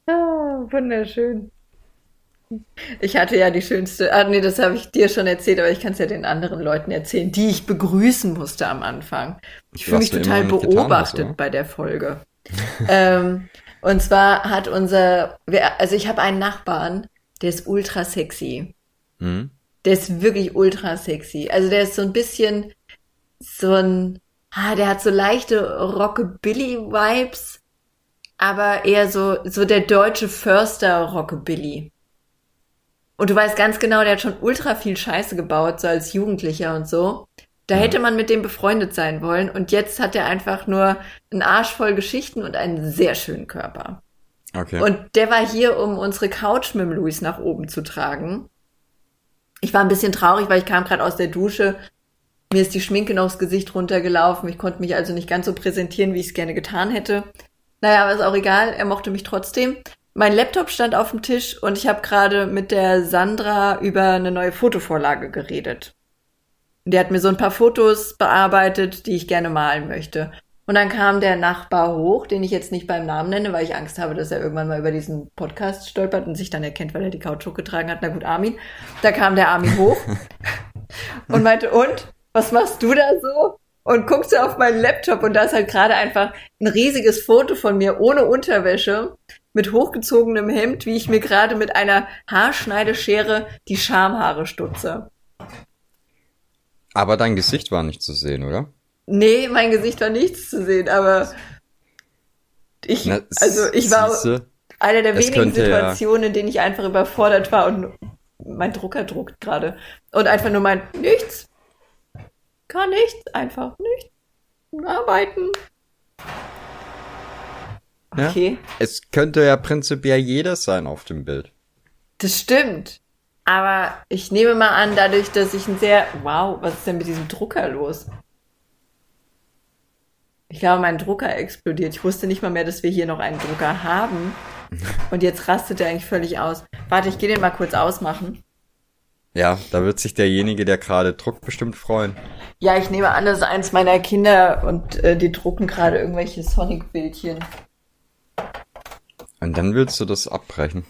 Ah, wunderschön. Ich hatte ja die schönste, ah nee, das habe ich dir schon erzählt, aber ich kann es ja den anderen Leuten erzählen, die ich begrüßen musste am Anfang. Ich fühle mich total getan beobachtet oder? bei der Folge. ähm, und zwar hat unser, also ich habe einen Nachbarn, der ist ultra sexy. Hm? Der ist wirklich ultra sexy. Also der ist so ein bisschen so ein, ah, der hat so leichte Rockabilly-Vibes, aber eher so, so der deutsche Förster Rockabilly. Und du weißt ganz genau, der hat schon ultra viel Scheiße gebaut, so als Jugendlicher und so. Da hätte man mit dem befreundet sein wollen und jetzt hat er einfach nur einen Arsch voll Geschichten und einen sehr schönen Körper. Okay. Und der war hier, um unsere Couch mit Luis nach oben zu tragen. Ich war ein bisschen traurig, weil ich kam gerade aus der Dusche. Mir ist die Schminke noch aufs Gesicht runtergelaufen. Ich konnte mich also nicht ganz so präsentieren, wie ich es gerne getan hätte. Naja, aber ist auch egal. Er mochte mich trotzdem. Mein Laptop stand auf dem Tisch und ich habe gerade mit der Sandra über eine neue Fotovorlage geredet. Die hat mir so ein paar Fotos bearbeitet, die ich gerne malen möchte. Und dann kam der Nachbar hoch, den ich jetzt nicht beim Namen nenne, weil ich Angst habe, dass er irgendwann mal über diesen Podcast stolpert und sich dann erkennt, weil er die Couch hochgetragen hat. Na gut, Armin. Da kam der Armin hoch und meinte, und? Was machst du da so? Und guckst du auf meinen Laptop und da ist halt gerade einfach ein riesiges Foto von mir ohne Unterwäsche mit hochgezogenem Hemd, wie ich mir gerade mit einer Haarschneideschere die Schamhaare stutze. Aber dein Gesicht war nicht zu sehen, oder? Nee, mein Gesicht war nichts zu sehen, aber ich, Na, also ich war siehste, einer der wenigen ja- Situationen, in denen ich einfach überfordert war und mein Drucker druckt gerade. Und einfach nur mein, nichts. Gar nichts, einfach nichts. Arbeiten. Ja. Okay, Es könnte ja prinzipiell jeder sein auf dem Bild. das stimmt. Aber ich nehme mal an, dadurch, dass ich ein sehr, wow, was ist denn mit diesem Drucker los? Ich glaube, mein Drucker explodiert. Ich wusste nicht mal mehr, dass wir hier noch einen Drucker haben. Und jetzt rastet er eigentlich völlig aus. Warte, ich gehe den mal kurz ausmachen. Ja, da wird sich derjenige, der gerade druckt, bestimmt freuen. Ja, ich nehme an, das ist eins meiner Kinder und äh, die drucken gerade irgendwelche Sonic-Bildchen. Und dann willst du das abbrechen.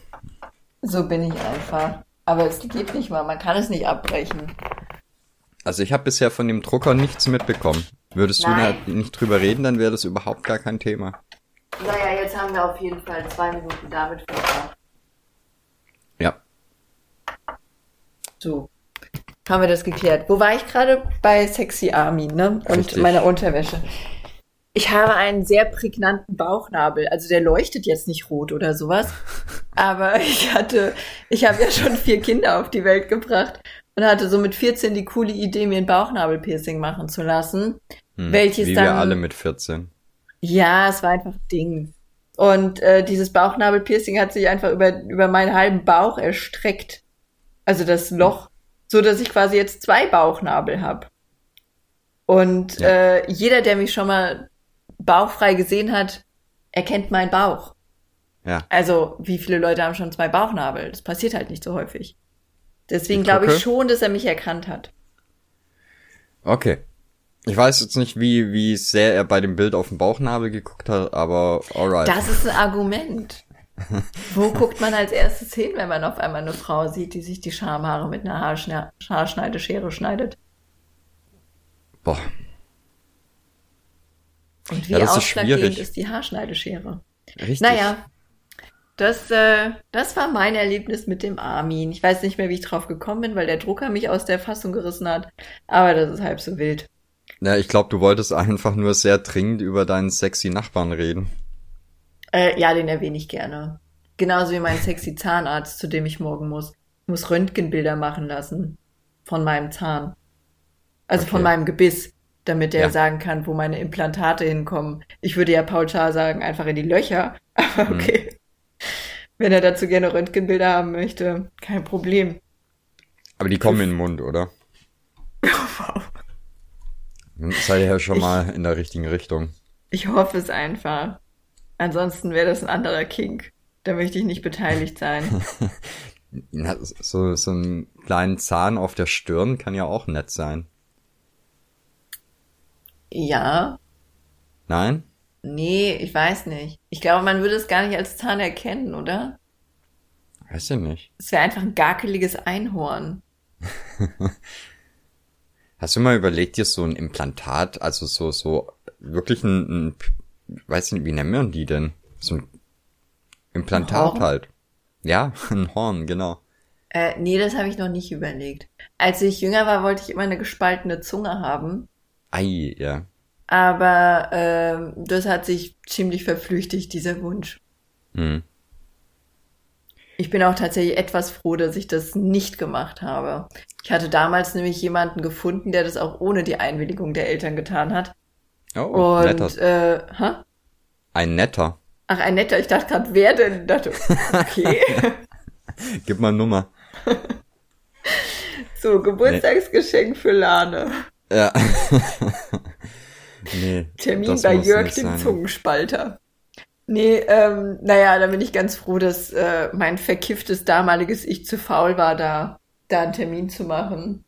So bin ich einfach. Aber es geht nicht mal, man kann es nicht abbrechen. Also ich habe bisher von dem Drucker nichts mitbekommen. Würdest Nein. du nicht drüber reden, dann wäre das überhaupt gar kein Thema. Naja, jetzt haben wir auf jeden Fall zwei Minuten damit verbracht. Ja. So. Haben wir das geklärt. Wo war ich gerade? Bei Sexy Armin, ne? Und Richtig. meiner Unterwäsche. Ich habe einen sehr prägnanten Bauchnabel. Also der leuchtet jetzt nicht rot oder sowas. Aber ich hatte, ich habe ja schon vier Kinder auf die Welt gebracht und hatte so mit 14 die coole Idee, mir ein Bauchnabelpiercing machen zu lassen. Hm. Welches Wie dann- wir alle mit 14. Ja, es war einfach ein Ding. Und äh, dieses Bauchnabelpiercing hat sich einfach über, über meinen halben Bauch erstreckt. Also das Loch, so dass ich quasi jetzt zwei Bauchnabel habe. Und Ja. äh, jeder, der mich schon mal bauchfrei gesehen hat, erkennt meinen Bauch. Ja. Also, wie viele Leute haben schon zwei Bauchnabel? Das passiert halt nicht so häufig. Deswegen glaube ich schon, dass er mich erkannt hat. Okay. Ich weiß jetzt nicht, wie, wie sehr er bei dem Bild auf den Bauchnabel geguckt hat, aber alright. Das ist ein Argument. Wo guckt man als erstes hin, wenn man auf einmal eine Frau sieht, die sich die Schamhaare mit einer Haarschne Haarschneideschere schneidet? Boah. Und wie Ja, ausschlaggebend schwierig. ist die Haarschneideschere? Richtig. Naja, das, äh, das war mein Erlebnis mit dem Armin. Ich weiß nicht mehr, wie ich drauf gekommen bin, weil der Drucker mich aus der Fassung gerissen hat. Aber das ist halb so wild. Ja, ich glaube, du wolltest einfach nur sehr dringend über deinen sexy Nachbarn reden. Äh, ja, den erwähne ich gerne. Genauso wie mein sexy Zahnarzt, zu dem ich morgen muss. Ich muss Röntgenbilder machen lassen. Von meinem Zahn. Also von Okay. meinem Gebiss. Damit er Ja. sagen kann, wo meine Implantate hinkommen. Ich würde ja pauschal sagen, einfach in die Löcher. Aber Mhm. okay. Wenn er dazu gerne Röntgenbilder haben möchte, kein Problem. Aber die kommen in den Mund, oder? Dann Seid ihr ja schon Ich- mal in der richtigen Richtung. Ich hoffe es einfach. Ansonsten wäre das ein anderer Kink. Da möchte ich nicht beteiligt sein. Na, so, so einen kleinen Zahn auf der Stirn kann ja auch nett sein. Ja, Nein? Nee, ich weiß nicht. Ich glaube, man würde es gar nicht als Zahn erkennen, oder? Weiß ich nicht. Es wäre einfach ein gakeliges Einhorn. Hast du mal überlegt, dir so ein Implantat, also so, so, wirklich ein, ein weiß nicht, wie nennen wir die denn? So ein Implantat Horn? halt. Ja, ein Horn, genau. Äh, nee, das habe ich noch nicht überlegt. Als ich jünger war, wollte ich immer eine gespaltene Zunge haben. Ei, ja. Aber ähm, das hat sich ziemlich verflüchtigt, dieser Wunsch. Hm. Ich bin auch tatsächlich etwas froh, dass ich das nicht gemacht habe. Ich hatte damals nämlich jemanden gefunden, der das auch ohne die Einwilligung der Eltern getan hat. Oh, Und, netter. äh, hä? Ein netter. Ach, ein netter. Ich dachte gerade, wer denn? Ich dachte, okay. Gib mal Nummer. So, Geburtstagsgeschenk für Lane. Ja. nee. Termin bei Jörg, dem sein. Zungenspalter. Nee, ähm, naja, da bin ich ganz froh, dass äh, mein verkifftes damaliges Ich zu faul war, da, da einen Termin zu machen.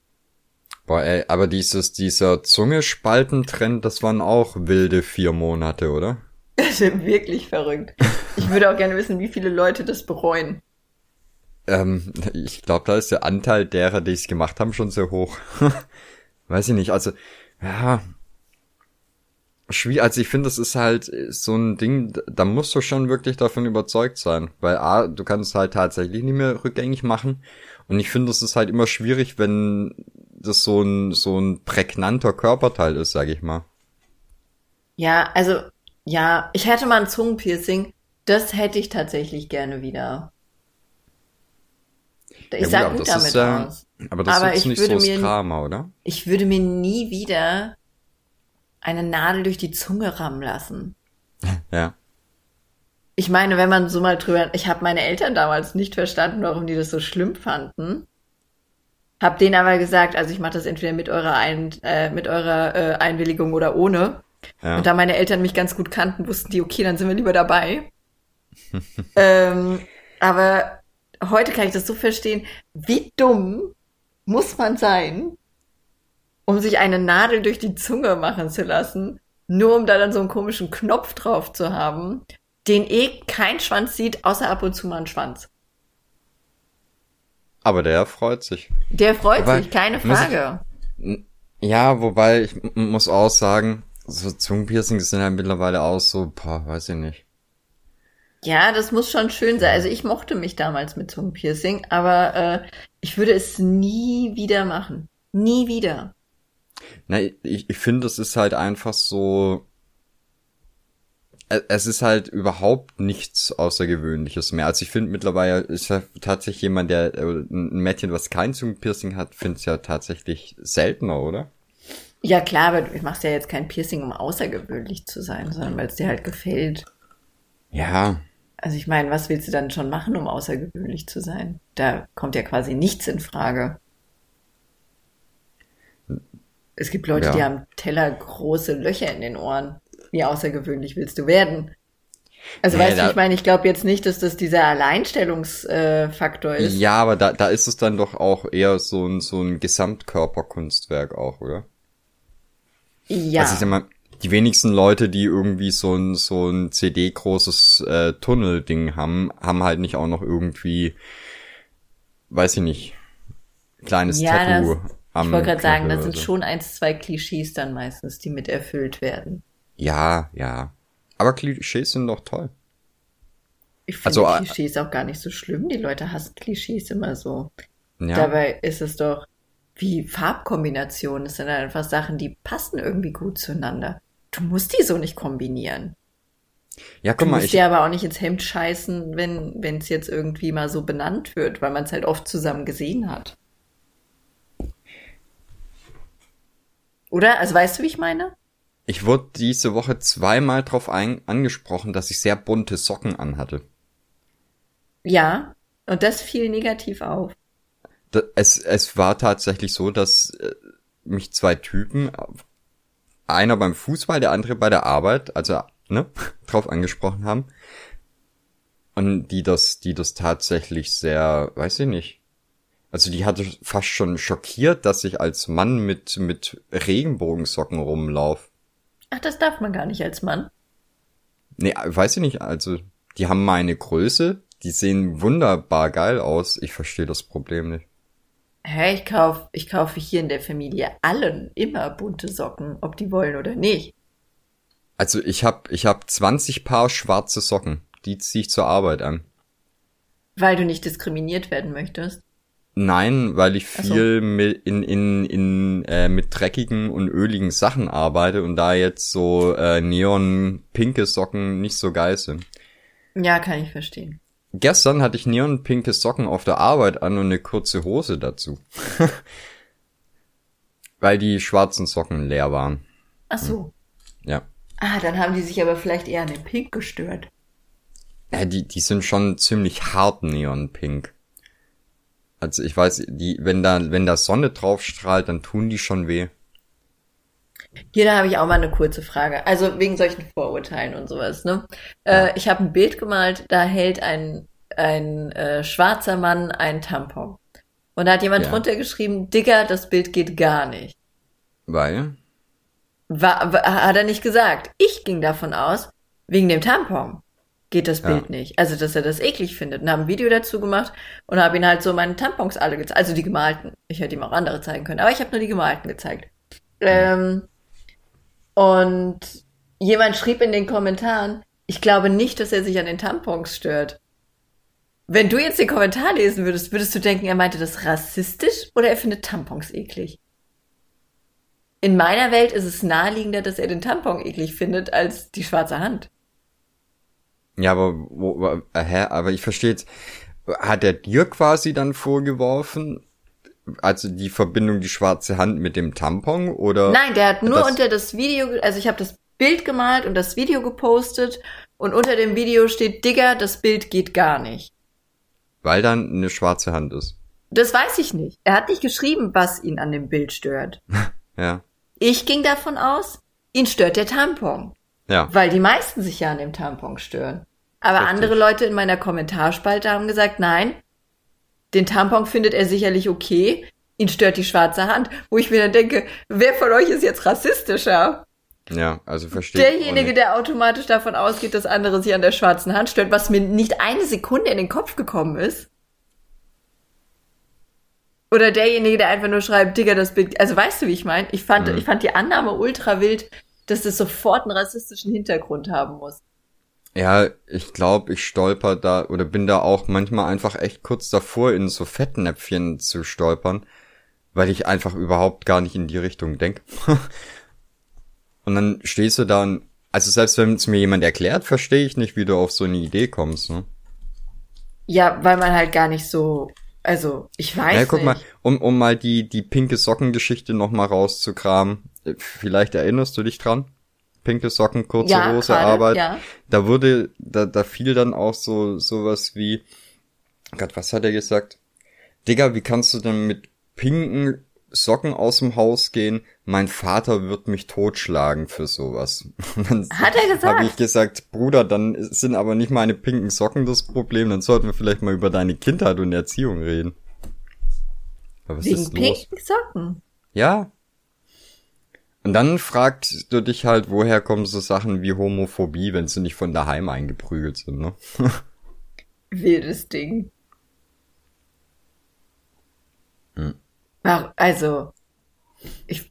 Boah, ey, aber dieses, dieser Zungespaltentrend, das waren auch wilde vier Monate, oder? Das ist wirklich verrückt. Ich würde auch gerne wissen, wie viele Leute das bereuen. Ähm, ich glaube, da ist der Anteil derer, die es gemacht haben, schon sehr hoch. Weiß ich nicht, also, ja. Schwierig, also ich finde, das ist halt so ein Ding, da musst du schon wirklich davon überzeugt sein. Weil A, du kannst es halt tatsächlich nicht mehr rückgängig machen. Und ich finde, es ist halt immer schwierig, wenn das so ein, so ein prägnanter Körperteil ist, sag ich mal. Ja, also, ja, ich hätte mal ein Zungenpiercing. Das hätte ich tatsächlich gerne wieder. Ich Ja, aber gut damit ist aus. Aber das Aber ist ich nicht so mir- Drama, oder? Ich würde mir nie wieder eine Nadel durch die Zunge rammen lassen. Ja. Ich meine, wenn man so mal drüber, ich habe meine Eltern damals nicht verstanden, warum die das so schlimm fanden. Hab denen aber gesagt, also ich mache das entweder mit eurer Ein, äh, mit eurer äh, Einwilligung oder ohne. Ja. Und da meine Eltern mich ganz gut kannten, wussten die, okay, dann sind wir lieber dabei. ähm, aber heute kann ich das so verstehen, wie dumm muss man sein, um sich eine Nadel durch die Zunge machen zu lassen, nur um da dann so einen komischen Knopf drauf zu haben, den eh kein Schwanz sieht, außer ab und zu mal ein Schwanz. Aber der freut sich. Der freut Aber sich, keine muss ich- Frage. Ja, wobei ich muss auch sagen, so Zungenpiercings sind ja mittlerweile auch so, boah, weiß ich nicht. Ja, das muss schon schön sein. Also ich mochte mich damals mit Zungenpiercing, aber äh, ich würde es nie wieder machen. Nie wieder. Na, ich, ich finde, es ist halt einfach so, e- es ist halt überhaupt nichts Außergewöhnliches mehr. Also ich finde mittlerweile ist ja tatsächlich jemand, der, äh, ein Mädchen, was kein Zungenpiercing hat, finde es ja tatsächlich seltener, oder? Ja klar, aber du machst ja jetzt kein Piercing, um außergewöhnlich zu sein, sondern weil es dir halt gefällt. Ja, Also ich meine, was willst du dann schon machen, um außergewöhnlich zu sein? Da kommt ja quasi nichts in Frage. Es gibt Leute, Ja. die haben Teller große Löcher in den Ohren. Wie außergewöhnlich willst du werden? Also Nee, weißt du, ich meine, ich glaube jetzt nicht, dass das dieser Alleinstellungsfaktor ist. ja, aber da, da ist es dann doch auch eher so ein, so ein Gesamtkörperkunstwerk auch, oder? Ja. Also ich sag mal, die wenigsten Leute, die irgendwie so ein, so ein CD-großes äh, Tunnelding haben, haben halt nicht auch noch irgendwie, weiß ich nicht, kleines Ja, Tattoo das- am ich wollte gerade sagen, das sind so. schon eins, zwei Klischees dann meistens, die mit erfüllt werden. Ja, ja. Aber Klischees sind doch toll. Ich finde Also, Klischees auch gar nicht so schlimm. Die Leute hassen Klischees immer so. Ja. Dabei ist es doch wie Farbkombinationen. Es sind halt einfach Sachen, die passen irgendwie gut zueinander. Du musst die so nicht kombinieren. ja, Du guck mal, musst ich, dir aber auch nicht ins Hemd scheißen, wenn wenn es jetzt irgendwie mal so benannt wird, weil man es halt oft zusammen gesehen hat. Oder? Also weißt du, wie ich meine? ich wurde diese Woche zweimal drauf ein, angesprochen, dass ich sehr bunte Socken anhatte. Ja. Und das fiel negativ auf. Da, es, es war tatsächlich so, dass äh, mich zwei Typen, einer beim Fußball, der andere bei der Arbeit, also ne, drauf angesprochen haben. Und die das, die das tatsächlich sehr, weiß ich nicht. Also die hatte fast schon schockiert, dass ich als Mann mit, mit Regenbogensocken rumlauf. Ach, das darf man gar nicht als Mann. Nee, weiß ich nicht, also die haben meine Größe, die sehen wunderbar geil aus. Ich verstehe das Problem nicht. Hä, ich kauf, ich kaufe hier in der Familie allen immer bunte Socken, ob die wollen oder nicht. Also ich hab ich hab 20 Paar schwarze Socken. Die zieh ich zur Arbeit an. Weil du nicht diskriminiert werden möchtest. Nein, weil ich Ach so. viel mit, in, in, in, äh, mit dreckigen und öligen Sachen arbeite und da jetzt so äh, neon-pinke Socken nicht so geil sind. Ja, kann ich verstehen. Gestern hatte ich neon-pinke Socken auf der Arbeit an und eine kurze Hose dazu. weil die schwarzen Socken leer waren. Ach so. Ja. Ah, dann haben die sich aber vielleicht eher an den Pink gestört. ja die, die sind schon ziemlich hart neon-pink. Also ich weiß, die, wenn da, wenn da Sonne drauf strahlt, dann tun die schon weh. Hier, da habe ich auch mal eine kurze Frage. Also wegen solchen Vorurteilen und sowas, ne? Äh, ich habe ein Bild gemalt, da hält ein, ein äh, schwarzer Mann ein Tampon. Und da hat jemand Ja. drunter geschrieben, Digga, das Bild geht gar nicht. Weil? War, war, hat er nicht gesagt. Ich ging davon aus, wegen dem Tampon geht das Ja. Bild nicht. Also, dass er das eklig findet. Und habe ein Video dazu gemacht und habe ihn halt so meine Tampons alle gezeigt. Also die gemalten. Ich hätte ihm auch andere zeigen können. Aber ich habe nur die gemalten gezeigt. Ähm, und jemand schrieb in den Kommentaren, ich glaube nicht, dass er sich an den Tampons stört. Wenn du jetzt den Kommentar lesen würdest, würdest du denken, er meinte das rassistisch oder er findet Tampons eklig? In meiner Welt ist es naheliegender, dass er den Tampon eklig findet, als die schwarze Hand. Ja, aber wo, äh, hä, aber ich verstehe hat er dir quasi dann vorgeworfen, also die Verbindung die schwarze Hand mit dem Tampon oder? Nein, der hat nur das- unter das Video, also ich habe das Bild gemalt und das Video gepostet und unter dem Video steht, Digga, das Bild geht gar nicht. Weil dann eine schwarze Hand ist. Das weiß ich nicht. Er hat nicht geschrieben, was ihn an dem Bild stört. Ja. Ich ging davon aus, ihn stört der Tampon, Ja. weil die meisten sich ja an dem Tampon stören. Aber Richtig. andere Leute in meiner Kommentarspalte haben gesagt, nein, den Tampon findet er sicherlich okay, ihn stört die schwarze Hand, wo ich mir dann denke, wer von euch ist jetzt rassistischer? Ja, also verstehe Derjenige, der automatisch davon ausgeht, dass andere sich an der schwarzen Hand stört, was mir nicht eine Sekunde in den Kopf gekommen ist. Oder derjenige, der einfach nur schreibt, Digga, das Bild. Also weißt du, wie ich meine? Ich fand, Mhm. ich fand die Annahme ultra wild, dass das sofort einen rassistischen Hintergrund haben muss. Ja, ich glaube, ich stolper da oder bin da auch manchmal einfach echt kurz davor, in so Fettnäpfchen zu stolpern, weil ich einfach überhaupt gar nicht in die Richtung denk. Und dann stehst du da und, also selbst wenn es mir jemand erklärt, verstehe ich nicht, wie du auf so eine Idee kommst. Ne? Ja, weil man halt gar nicht so. Also, ich weiß Ja, guck nicht. mal, um, um mal die, die pinke Sockengeschichte noch mal rauszukramen. Vielleicht erinnerst du dich dran? Pinke Socken, kurze Ja, Hose, gerade, Arbeit. ja. Da wurde, da, da fiel dann auch so, sowas wie, Gott, was hat er gesagt? Digga, wie kannst du denn mit pinken Socken aus dem Haus gehen? Mein Vater wird mich totschlagen für sowas. Und dann Hat er gesagt? Habe ich gesagt, Bruder, dann sind aber nicht meine pinken Socken das Problem, dann sollten wir vielleicht mal über deine Kindheit und Erziehung reden. Aber was Wegen ist los? pinken Socken. Ja. Und dann fragst du dich halt, woher kommen so Sachen wie Homophobie, wenn sie nicht von daheim eingeprügelt sind, ne? Wildes Ding. Hm. War- Also, ich.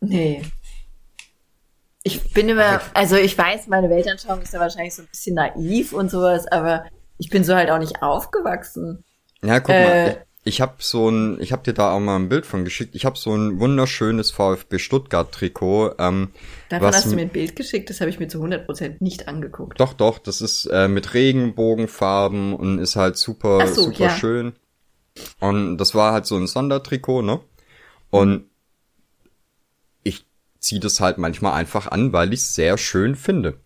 Nee. Ich bin immer, also ich weiß, meine Weltanschauung ist ja wahrscheinlich so ein bisschen naiv und sowas, aber ich bin so halt auch nicht aufgewachsen. Ja, guck Äh. mal, ich, ich habe so ein, ich habe dir da auch mal ein Bild von geschickt. Ich habe so ein wunderschönes VfB Stuttgart Trikot. Ähm, Davon hast du mir ein Bild geschickt, das habe ich mir zu 100% nicht angeguckt. Doch, doch, das ist äh, mit Regenbogenfarben und ist halt super, so, super ja. schön. Und das war halt so ein Sondertrikot, ne? Und ich ziehe das halt manchmal einfach an, weil ich es sehr schön finde.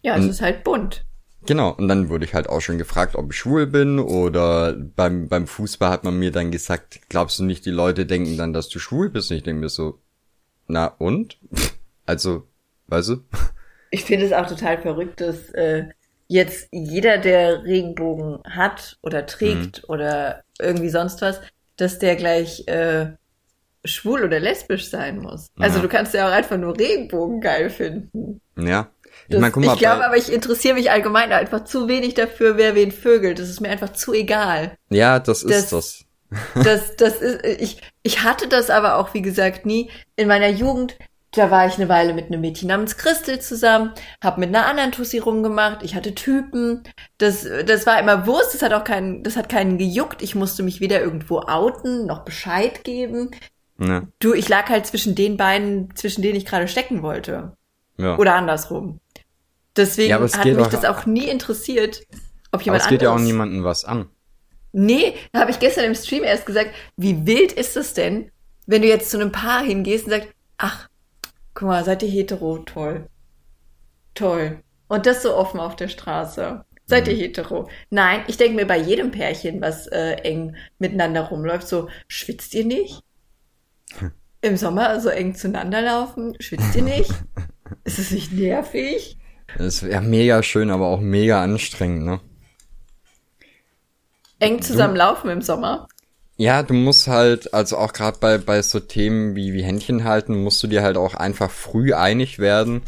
Ja, es Und- ist halt bunt. Genau, und dann wurde ich halt auch schon gefragt, ob ich schwul bin oder beim, beim Fußball hat man mir dann gesagt, glaubst du nicht, die Leute denken dann, dass du schwul bist? Und ich denke mir so, na und? Also, weißt du? Ich finde es auch total verrückt, dass äh, jetzt jeder, der Regenbogen hat oder trägt Mhm. oder irgendwie sonst was, dass der gleich äh, schwul oder lesbisch sein muss. Also Ja. du kannst ja auch einfach nur Regenbogen geil finden. Ja. Ich Das, guck mal, ich glaube aber, ich interessiere mich allgemein einfach zu wenig dafür, wer wen vögelt. Das ist mir einfach zu egal. ja, das ist das- das. Das, das ist, ich, ich hatte das aber auch, wie gesagt, nie. In meiner Jugend, da war ich eine Weile mit einem Mädchen namens Christel zusammen, hab mit einer anderen Tussi rumgemacht, ich hatte Typen. Das, das war immer Wurst, das hat auch keinen, das hat keinen gejuckt. Ich musste mich weder irgendwo outen, noch Bescheid geben. Ja, Du, ich lag halt zwischen den beiden, zwischen denen ich gerade stecken wollte. ja. Oder andersrum. Deswegen Ja, hat mich auch- das auch nie interessiert, ob Aber jemand es geht ja auch anderes niemandem was an. Nee, da habe ich gestern im Stream erst gesagt, wie wild ist es denn, wenn du jetzt zu einem Paar hingehst und sagst, ach, guck mal, seid ihr hetero? Toll. Toll. Und das so offen auf der Straße. Seid ihr hetero? Nein, ich denke mir bei jedem Pärchen, was äh, eng miteinander rumläuft, so, schwitzt ihr nicht? Im Sommer so eng zueinander laufen, schwitzt ihr nicht? Ist es nicht nervig? Das wäre mega schön, aber auch mega anstrengend, ne? Eng zusammen laufen im Sommer? Ja, du musst halt, also auch gerade bei, bei so Themen wie, wie Händchen halten, musst du dir halt auch einfach früh einig werden.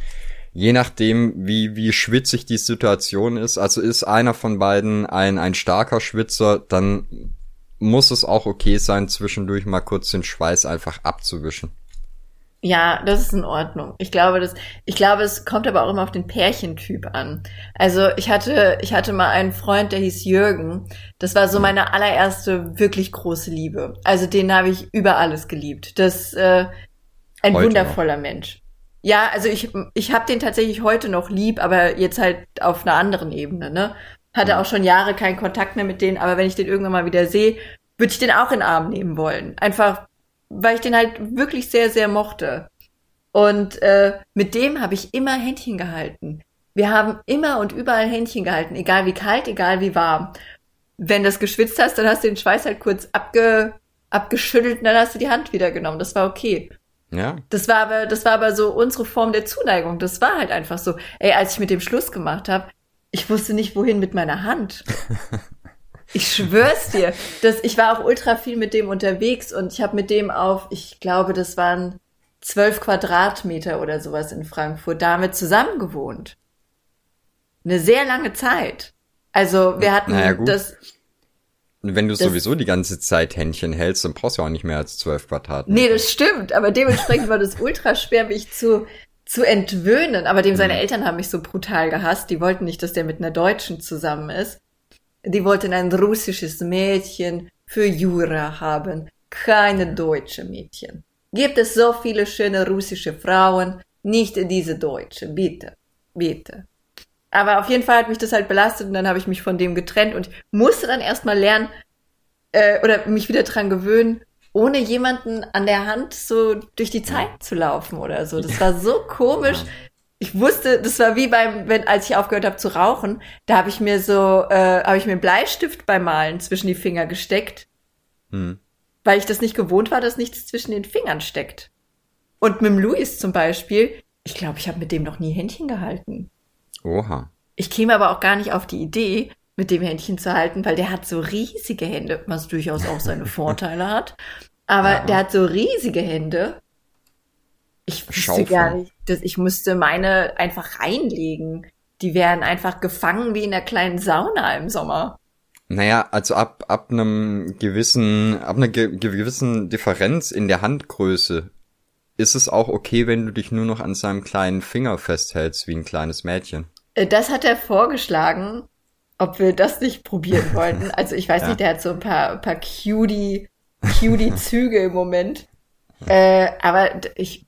Je nachdem, wie, wie schwitzig die Situation ist. Also ist einer von beiden ein, ein starker Schwitzer, dann muss es auch okay sein, zwischendurch mal kurz den Schweiß einfach abzuwischen. Ja, das ist in Ordnung. Ich glaube, das, ich glaube, es kommt aber auch immer auf den Pärchentyp an. Also ich hatte, ich hatte mal einen Freund, der hieß Jürgen. Das war so mhm. meine allererste wirklich große Liebe. Also den habe ich über alles geliebt. Das äh, ein heute wundervoller noch. Mensch. Ja, also ich, ich habe den tatsächlich heute noch lieb, aber jetzt halt auf einer anderen Ebene. Ne, hatte mhm. auch schon Jahre keinen Kontakt mehr mit denen, aber wenn ich den irgendwann mal wieder sehe, würde ich den auch in den Arm nehmen wollen. Einfach weil ich den halt wirklich sehr, sehr mochte. Und äh, mit dem habe ich immer Händchen gehalten. Wir haben immer und überall Händchen gehalten, egal wie kalt, egal wie warm. Wenn du das geschwitzt hast, dann hast du den Schweiß halt kurz abge, abgeschüttelt und dann hast du die Hand wieder genommen. Das war okay. Ja. Das war aber, das war aber so unsere Form der Zuneigung. Das war halt einfach so. Ey, als ich mit dem Schluss gemacht habe, ich wusste nicht, wohin mit meiner Hand. Ich schwör's dir, dass ich war auch ultra viel mit dem unterwegs und ich habe mit dem auf, ich glaube, das waren zwölf Quadratmeter oder sowas in Frankfurt, damit zusammen gewohnt. Eine sehr lange Zeit. Also wir hatten naja, das. Wenn du das, sowieso die ganze Zeit Händchen hältst, dann brauchst du auch nicht mehr als zwölf Quadratmeter. Nee, das stimmt. Aber dementsprechend war das ultra schwer, mich zu, zu entwöhnen. Aber dem seine mhm. Eltern haben mich so brutal gehasst. Die wollten nicht, dass der mit einer Deutschen zusammen ist. Die wollten ein russisches Mädchen für Jura haben, keine deutsche Mädchen. Gibt es so viele schöne russische Frauen, nicht diese deutsche, bitte, bitte. Aber auf jeden Fall hat mich das halt belastet und dann habe ich mich von dem getrennt und musste dann erstmal lernen äh, oder mich wieder dran gewöhnen, ohne jemanden an der Hand so durch die Zeit zu laufen oder so. Das war so komisch ich wusste, das war wie beim, wenn, als ich aufgehört habe zu rauchen, da habe ich mir so, äh, habe ich mir einen Bleistift beim Malen zwischen die Finger gesteckt. Hm. Weil ich das nicht gewohnt war, dass nichts zwischen den Fingern steckt. Und mit dem Luis zum Beispiel, ich glaube, ich habe mit dem noch nie Händchen gehalten. Oha. Ich käme aber auch gar nicht auf die Idee, mit dem Händchen zu halten, weil der hat so riesige Hände, was durchaus auch seine Vorteile hat. Aber ja. der hat so riesige Hände ich wüsste Schaufeln. gar nicht, dass ich müsste meine einfach reinlegen. Die wären einfach gefangen wie in einer kleinen Sauna im Sommer. Naja, also ab, ab einem gewissen, ab einer ge gewissen Differenz in der Handgröße ist es auch okay, wenn du dich nur noch an seinem kleinen Finger festhältst, wie ein kleines Mädchen. Äh, das hat er vorgeschlagen, ob wir das nicht probieren wollten. Also ich weiß ja. nicht, der hat so ein paar, paar cutie, cutie Züge im Moment. Äh, aber ich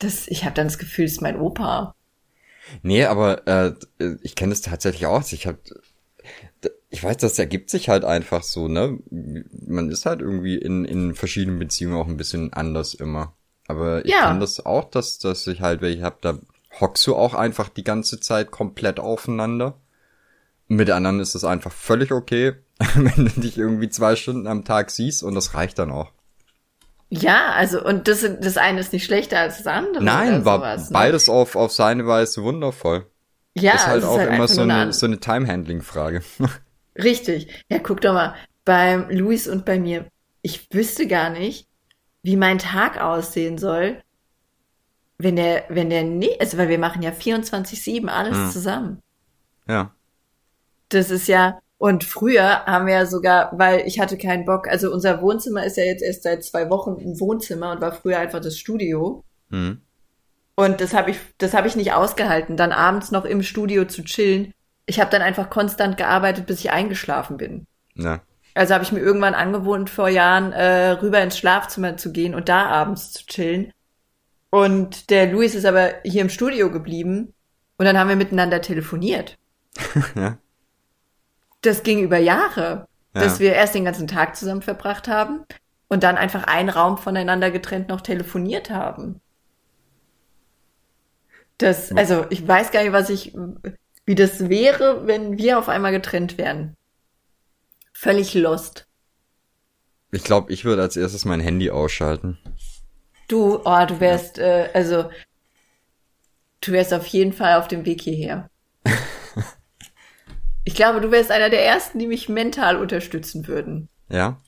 das, ich habe dann das Gefühl, es ist mein Opa. Nee, aber äh, ich kenne es tatsächlich auch. Ich hab, ich weiß, das ergibt sich halt einfach so, ne? Man ist halt irgendwie in, in verschiedenen Beziehungen auch ein bisschen anders immer. Aber ich ja. kenne das auch, dass, dass ich halt welche hab, da hockst du auch einfach die ganze Zeit komplett aufeinander. Mit anderen ist es einfach völlig okay, wenn du dich irgendwie zwei Stunden am Tag siehst und das reicht dann auch. Ja, also und das, das eine ist nicht schlechter als das andere. Nein, war sowas, ne? beides auf, auf seine Weise wundervoll. Ja, ist halt auch halt immer so eine, so eine Time-Handling-Frage. Richtig. Ja, guck doch mal, beim Luis und bei mir, ich wüsste gar nicht, wie mein Tag aussehen soll, wenn der, wenn der nicht, also weil wir machen ja 24-7 alles hm. zusammen. Ja. Das ist ja, und früher haben wir ja sogar, weil ich hatte keinen Bock, also unser Wohnzimmer ist ja jetzt erst seit zwei Wochen ein Wohnzimmer und war früher einfach das Studio. Mhm. Und das habe ich, das habe ich nicht ausgehalten, dann abends noch im Studio zu chillen. Ich habe dann einfach konstant gearbeitet, bis ich eingeschlafen bin. Ja. Also habe ich mir irgendwann angewohnt, vor Jahren äh, rüber ins Schlafzimmer zu gehen und da abends zu chillen. Und der Luis ist aber hier im Studio geblieben und dann haben wir miteinander telefoniert. ja das ging über Jahre, ja. dass wir erst den ganzen Tag zusammen verbracht haben und dann einfach einen Raum voneinander getrennt noch telefoniert haben. Das, also ich weiß gar nicht, was ich, wie das wäre, wenn wir auf einmal getrennt wären. Völlig lost. Ich glaube, ich würde als erstes mein Handy ausschalten. Du, oh, du wärst, äh, also, du wärst auf jeden Fall auf dem Weg hierher. Ich glaube, du wärst einer der ersten, die mich mental unterstützen würden. Ja?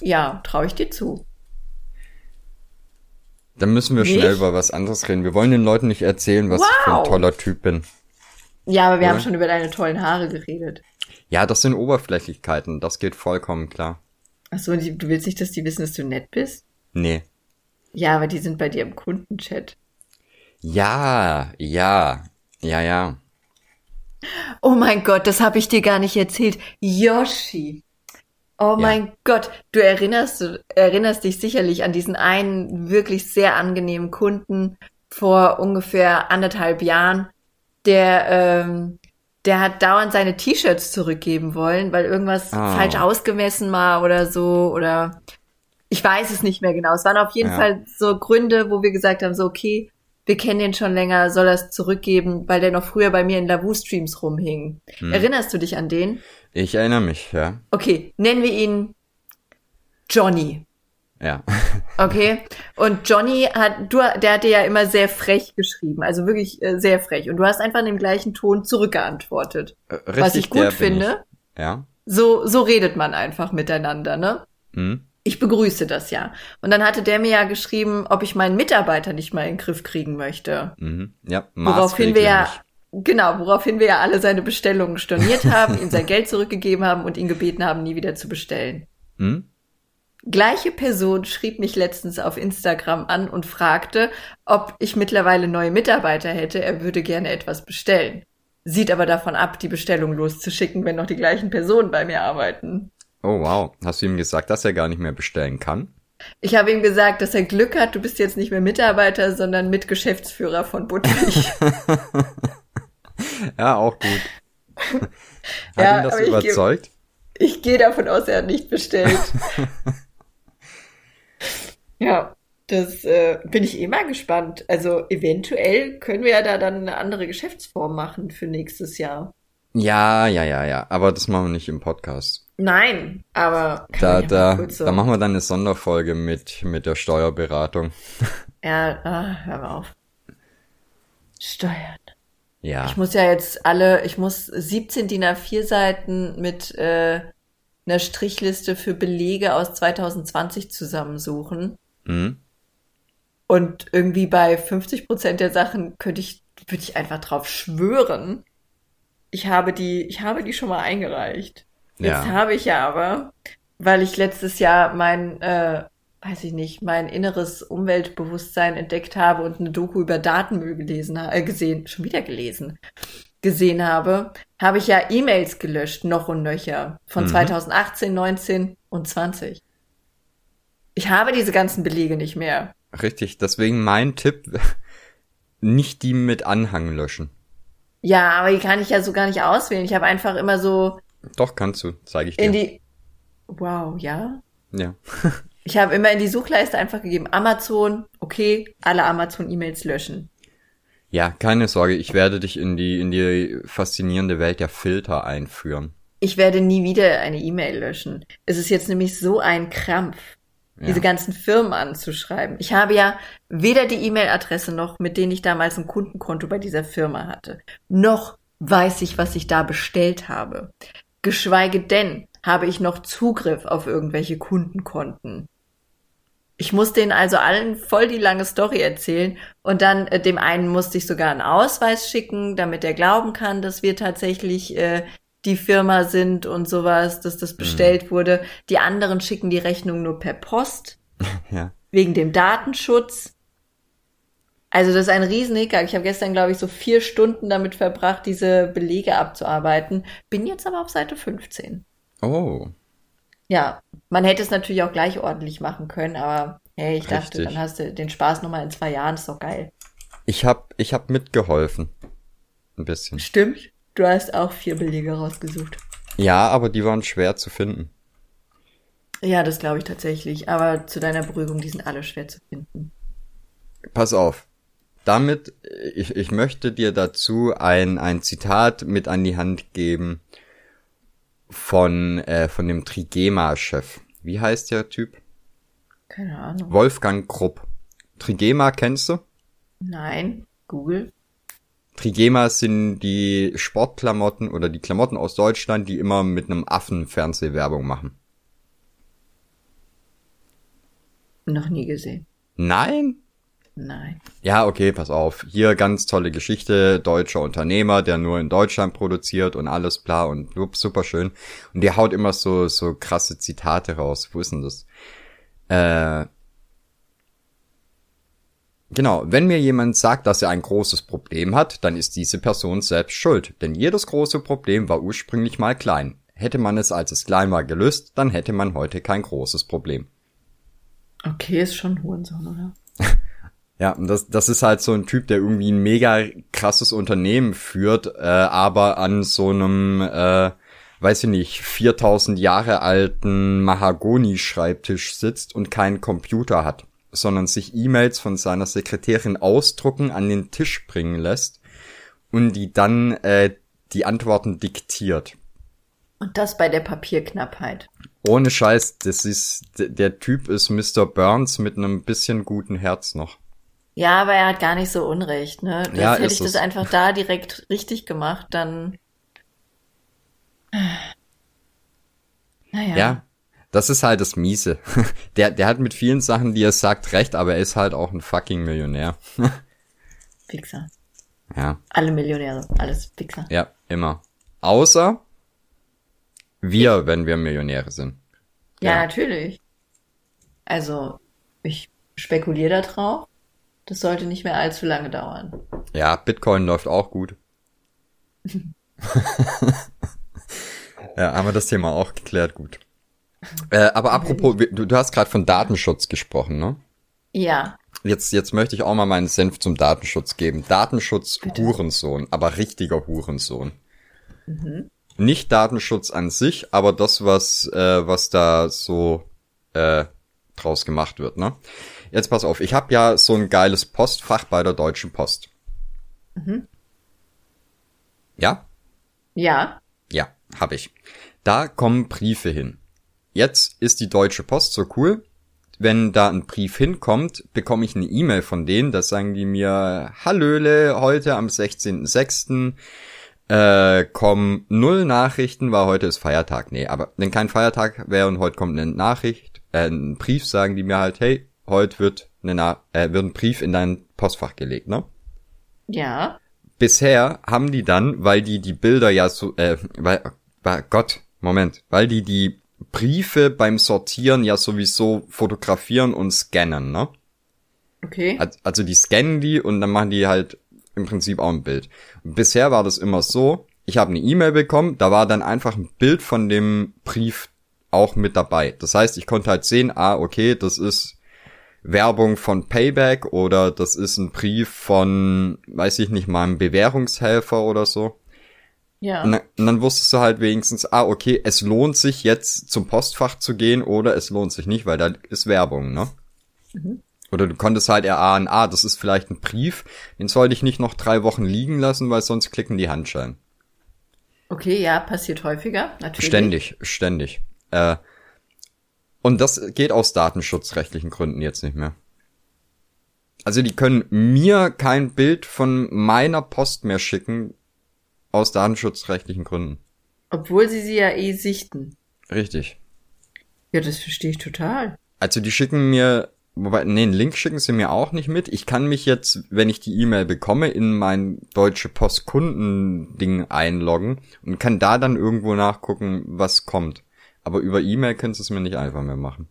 Ja, traue ich dir zu. Dann müssen wir Nicht? schnell über was anderes reden. Wir wollen den Leuten nicht erzählen, was ich für ein Wow. toller Typ bin. Ja, aber wir Oder? haben schon über deine tollen Haare geredet. Ja, das sind Oberflächlichkeiten. Das geht vollkommen klar. Achso, du willst nicht, dass die wissen, dass du nett bist? Nee. Ja, aber die sind bei dir im Kundenchat. Ja, ja, ja, ja. Oh mein Gott, das habe ich dir gar nicht erzählt. Yoshi. Oh Ja. mein Gott, du erinnerst, du erinnerst dich sicherlich an diesen einen wirklich sehr angenehmen Kunden vor ungefähr anderthalb Jahren, der, ähm, der hat dauernd seine T-Shirts zurückgeben wollen, weil irgendwas Ah. falsch ausgemessen war oder so oder ich weiß es nicht mehr genau. Es waren auf jeden Ja. Fall so Gründe, wo wir gesagt haben, so okay, wir kennen den schon länger, soll er es zurückgeben, weil der noch früher bei mir in Lavu-Streams rumhing. Hm. Erinnerst du dich an den? Ich erinnere mich, ja. Okay, nennen wir ihn Johnny. Ja. Okay. Und Johnny hat, du, der hat dir ja immer sehr frech geschrieben, also wirklich äh, sehr frech. Und du hast einfach in dem gleichen Ton zurückgeantwortet. Äh, Was ich richtig gut finde. Ich. Ja. So, so redet man einfach miteinander, ne? Hm? Ich begrüße das ja. Und dann hatte der mir ja geschrieben, ob ich meinen Mitarbeiter nicht mal in den Griff kriegen möchte. Mhm. Ja, Woraufhin wir ja, genau, woraufhin wir ja alle seine Bestellungen storniert haben, ihm sein Geld zurückgegeben haben und ihn gebeten haben, nie wieder zu bestellen. Hm? Gleiche Person schrieb mich letztens auf Instagram an und fragte, ob ich mittlerweile neue Mitarbeiter hätte. Er würde gerne etwas bestellen. Sieht aber davon ab, die Bestellung loszuschicken, wenn noch die gleichen Personen bei mir arbeiten. Oh wow. Hast du ihm gesagt, dass er gar nicht mehr bestellen kann? Ich habe ihm gesagt, dass er Glück hat, du bist jetzt nicht mehr Mitarbeiter, sondern Mitgeschäftsführer von Butterich. Ja, auch gut. Hat Ja, ihn das aber ich überzeugt? Ich gehe davon aus, er hat nicht bestellt. ja, das äh, bin ich eh mal gespannt. Also eventuell können wir ja da dann eine andere Geschäftsform machen für nächstes Jahr. Ja, ja, ja, ja. Aber das machen wir nicht im Podcast. Nein, aber Da, da, so- da machen wir dann eine Sonderfolge mit, mit der Steuerberatung. Ja, ah, hör mal auf. Steuern. Ja. Ich muss ja jetzt alle, ich muss 17 DIN A4 Seiten mit äh, einer Strichliste für Belege aus 2020 zusammensuchen. Hm? Und irgendwie bei 50 Prozent der Sachen könnte ich, würde ich einfach drauf schwören. Ich habe die, ich habe die schon mal eingereicht. Jetzt Ja. habe ich ja aber, weil ich letztes Jahr mein, äh, weiß ich nicht, mein inneres Umweltbewusstsein entdeckt habe und eine Doku über Datenmüll gelesen, äh, gesehen, schon wieder gelesen, gesehen habe, habe ich ja E-Mails gelöscht, noch und nöcher, von Mhm. 2018, 19 und 20. Ich habe diese ganzen Belege nicht mehr. Richtig. Deswegen mein Tipp, nicht die mit Anhang löschen. Ja, aber die kann ich ja so gar nicht auswählen. Ich habe einfach immer so Doch, kannst du, zeige ich dir. in die. Wow, ja. ja. Ich habe immer in die Suchleiste einfach gegeben Amazon, okay, alle Amazon-E-Mails löschen. Ja, keine Sorge, ich werde dich in die, in die faszinierende Welt der Filter einführen. Ich werde nie wieder eine E-Mail löschen. Es ist jetzt nämlich so ein Krampf, Ja. diese ganzen Firmen anzuschreiben. Ich habe ja weder die E-Mail-Adresse noch, mit denen ich damals ein Kundenkonto bei dieser Firma hatte, noch weiß ich, was ich da bestellt habe. Geschweige denn habe ich noch Zugriff auf irgendwelche Kundenkonten. Ich muss denen also allen voll die lange Story erzählen und dann äh, dem einen musste ich sogar einen Ausweis schicken, damit er glauben kann, dass wir tatsächlich äh, die Firma sind und sowas, dass das bestellt wurde. Die anderen schicken die Rechnung nur per Post Ja. wegen dem Datenschutz. Also das ist ein Riesenhickhack. Ich habe gestern, glaube ich, so vier Stunden damit verbracht, diese Belege abzuarbeiten. Bin jetzt aber auf Seite 15. Oh. Ja, man hätte es natürlich auch gleich ordentlich machen können, aber hey, ich dachte, Richtig. dann hast du den Spaß nochmal in zwei Jahren, ist doch geil. Ich hab, ich hab mitgeholfen. Ein bisschen. Stimmt. Du hast auch vier Belege rausgesucht. Ja, aber die waren schwer zu finden. Ja, das glaube ich tatsächlich. Aber zu deiner Beruhigung, die sind alle schwer zu finden. Pass auf. Damit, ich, ich möchte dir dazu ein, ein Zitat mit an die Hand geben von, äh, von dem Trigema-Chef. Wie heißt der Typ? Keine Ahnung. Wolfgang Krupp. Trigema kennst du? Nein. Google. Trigema sind die Sportklamotten oder die Klamotten aus Deutschland, die immer mit einem Affen Fernsehwerbung machen. Noch nie gesehen. Nein? Nein. Ja, okay, pass auf. Hier ganz tolle Geschichte, deutscher Unternehmer, der nur in Deutschland produziert und alles bla und super schön. Und der haut immer so, so krasse Zitate raus. Wo ist denn das? Äh, Genau, wenn mir jemand sagt, dass er ein großes Problem hat, dann ist diese Person selbst schuld, denn jedes große Problem war ursprünglich mal klein. Hätte man es, als es klein war, gelöst, dann hätte man heute kein großes Problem. Okay, ist schon Hurensohn, oder? Ja, und das, das ist halt so ein Typ, der irgendwie ein mega krasses Unternehmen führt, äh, aber an so einem, äh, weiß ich nicht, 4000 Jahre alten Mahagoni-Schreibtisch sitzt und keinen Computer hat sondern sich E-Mails von seiner Sekretärin ausdrucken, an den Tisch bringen lässt und die dann äh, die Antworten diktiert. Und das bei der Papierknappheit. Ohne Scheiß, das ist, der Typ ist Mr. Burns mit einem bisschen guten Herz noch. Ja, aber er hat gar nicht so Unrecht, ne? Jetzt Ja, hätte ich das es. einfach da direkt richtig gemacht, dann. Naja. Ja, das ist halt das Miese. Der, der hat mit vielen Sachen, die er sagt, recht, aber er ist halt auch ein fucking Millionär. Wichser. Ja, Alle Millionäre, alles Wichser. ja, immer. Außer wir, wenn wir Millionäre sind. Ja, Ja. natürlich. Also, ich spekuliere da drauf. Das sollte nicht mehr allzu lange dauern. Ja, Bitcoin läuft auch gut. ja, haben wir das Thema auch geklärt, gut. Äh, aber apropos, du, du hast gerade von Datenschutz gesprochen, ne? Ja, Jetzt, jetzt möchte ich auch mal meinen Senf zum Datenschutz geben. Datenschutz Bitte. Hurensohn, aber richtiger Hurensohn. Nicht Datenschutz an sich, aber das, was, äh, was da so äh, draus gemacht wird, ne? Jetzt pass auf, ich habe ja so ein geiles Postfach bei der Deutschen Post. Ja? ja, Ja, habe ich. Da kommen Briefe hin. Jetzt ist die Deutsche Post so cool. Wenn da ein Brief hinkommt, bekomme ich eine E-Mail von denen, da sagen die mir, Hallöle, heute am 16.06. Äh, kommen null Nachrichten, weil heute ist Feiertag. Nee, aber wenn kein Feiertag wäre und heute kommt eine Nachricht, äh, ein Brief, sagen die mir halt, hey, heute wird, eine äh, wird ein Brief in dein Postfach gelegt, ne? ja. bisher haben die dann, weil die die Bilder ja so, äh, weil, weil Gott, Moment, weil die die Briefe beim Sortieren ja sowieso fotografieren und scannen, ne? Okay. Al- Also die scannen die und dann machen die halt im Prinzip auch ein Bild. Bisher war das immer so, ich habe eine E-Mail bekommen, da war dann einfach ein Bild von dem Brief auch mit dabei. Das heißt, ich konnte halt sehen, ah, okay, das ist Werbung von Payback oder das ist ein Brief von, weiß ich nicht, meinem Bewährungshelfer oder so. Ja. Und dann, und dann wusstest du halt wenigstens, ah, okay, es lohnt sich jetzt zum Postfach zu gehen oder es lohnt sich nicht, weil da ist Werbung, ne? Oder du konntest halt erahnen, ah, das ist vielleicht ein Brief, den sollte ich nicht noch drei Wochen liegen lassen, weil sonst klicken die Handschellen. Okay, ja, passiert häufiger, natürlich. Ständig, ständig. Äh, und das geht aus datenschutzrechtlichen Gründen jetzt nicht mehr. Also die können mir kein Bild von meiner Post mehr schicken, aus datenschutzrechtlichen Gründen. Obwohl sie sie ja eh sichten. Richtig. Ja, das verstehe ich total. Also die schicken mir, wobei, nee, einen Link schicken sie mir auch nicht mit. Ich kann mich jetzt, wenn ich die E-Mail bekomme, in mein Deutsche Post Kunden-Ding einloggen und kann da dann irgendwo nachgucken, was kommt. Aber über E-Mail können sie es mir nicht einfach mehr machen.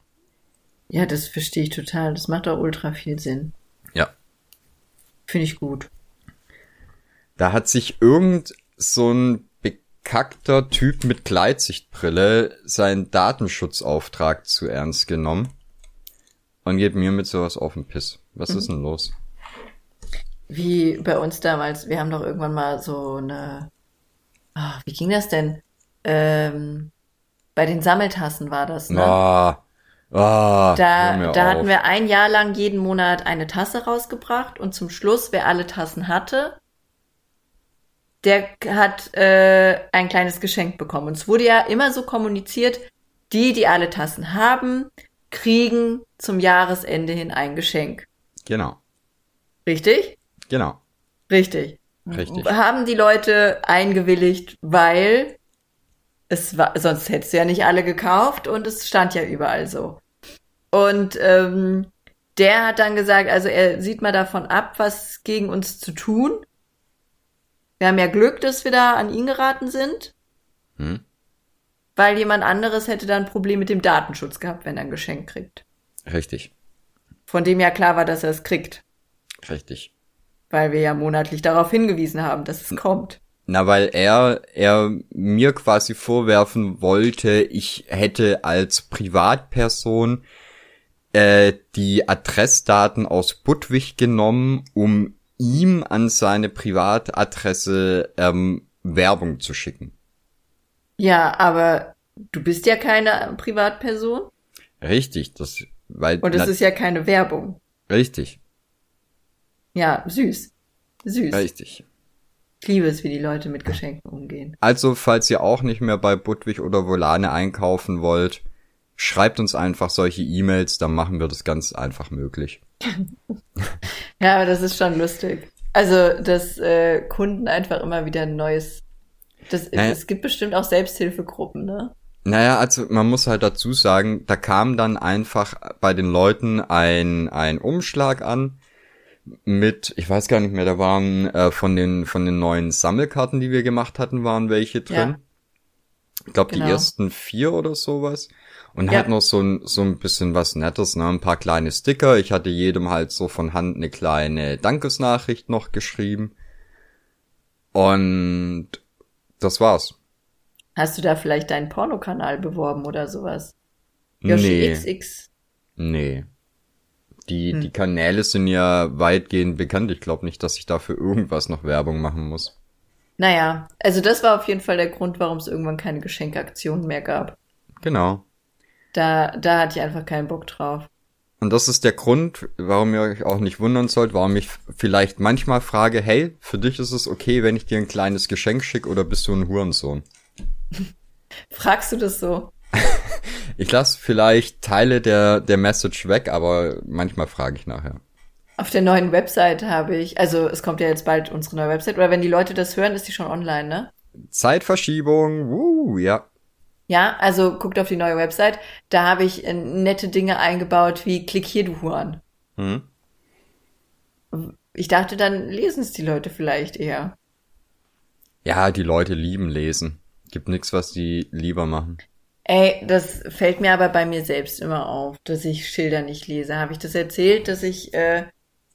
Ja, das verstehe ich total. Das macht auch ultra viel Sinn. Ja. Finde ich gut. Da hat sich irgend so ein bekackter Typ mit Gleitsichtbrille seinen Datenschutzauftrag zu ernst genommen und geht mir mit sowas auf den Piss. Was ist denn los? Wie bei uns damals, wir haben doch irgendwann mal so eine, ah, wie ging das denn? Ähm, bei den Sammeltassen war das, ne? Ah, hör Da, da hatten wir ein Jahr lang jeden Monat eine Tasse rausgebracht und zum Schluss, wer alle Tassen hatte, der hat äh, ein kleines Geschenk bekommen. Und es wurde ja immer so kommuniziert, die, die alle Tassen haben, kriegen zum Jahresende hin ein Geschenk. Genau, Richtig? genau, Richtig. richtig. Haben die Leute eingewilligt, weil es war, sonst hättest du ja nicht alle gekauft und es stand ja überall so. Und ähm, der hat dann gesagt, also er sieht mal davon ab, was gegen uns zu tun. Wir haben ja Glück, dass wir da an ihn geraten sind, Hm? weil jemand anderes hätte dann ein Problem mit dem Datenschutz gehabt, wenn er ein Geschenk kriegt. Richtig, Von dem ja klar war, dass er es kriegt, richtig. weil wir ja monatlich darauf hingewiesen haben, dass es kommt. Na, weil er, er mir quasi vorwerfen wollte, ich hätte als Privatperson äh, die Adressdaten aus Budwig genommen, um ihm an seine Privatadresse ähm, Werbung zu schicken. Ja, aber du bist ja keine Privatperson Richtig, das, weil, und es ist ja keine Werbung. richtig, Ja, süß. Süß. richtig. Ich liebe es, wie die Leute mit Geschenken umgehen. Also, falls ihr auch nicht mehr bei Budwig oder Volane einkaufen wollt, schreibt uns einfach solche E-Mails, dann machen wir das ganz einfach möglich. Ja, aber das ist schon lustig. Also, dass äh, Kunden einfach immer wieder ein neues. Das, Naja. Es gibt bestimmt auch Selbsthilfegruppen, ne? Naja, also man muss halt dazu sagen, da kam dann einfach bei den Leuten ein, ein Umschlag an mit, ich weiß gar nicht mehr, da waren äh, von den von den neuen Sammelkarten, die wir gemacht hatten, waren welche drin. Ja. Ich glaube die Genau. ersten vier oder sowas. Und Ja. halt noch so ein, so ein bisschen was Nettes, ne? Ein paar kleine Sticker. Ich hatte jedem halt so von Hand eine kleine Dankesnachricht noch geschrieben. Und das war's. Hast du da vielleicht deinen Pornokanal beworben oder sowas? Yoshi nee. XX. Nee. Die, Hm. die Kanäle sind ja weitgehend bekannt. Ich glaube nicht, dass ich dafür irgendwas noch Werbung machen muss. Naja, also das war auf jeden Fall der Grund, warum es irgendwann keine Geschenkaktionen mehr gab. Genau. Da, da hatte ich einfach keinen Bock drauf. Und das ist der Grund, warum ihr euch auch nicht wundern sollt, warum ich vielleicht manchmal frage, hey, für dich ist es okay, wenn ich dir ein kleines Geschenk schicke oder bist du ein Hurensohn? Fragst du das so? Ich lasse vielleicht Teile der, der Message weg, aber manchmal frage ich nachher. Auf der neuen Website habe ich, also es kommt ja jetzt bald unsere neue Website, oder wenn die Leute das hören, ist die schon online, ne? Zeitverschiebung, wuh, ja. Ja, also guckt auf die neue Website. Da habe ich äh, nette Dinge eingebaut wie Klick hier, du Huren. Hm? Ich dachte, dann lesen es die Leute vielleicht eher. Ja, die Leute lieben lesen. Gibt nichts, was die lieber machen. Ey, das fällt mir aber bei mir selbst immer auf, dass ich Schilder nicht lese. Habe ich das erzählt, dass ich äh,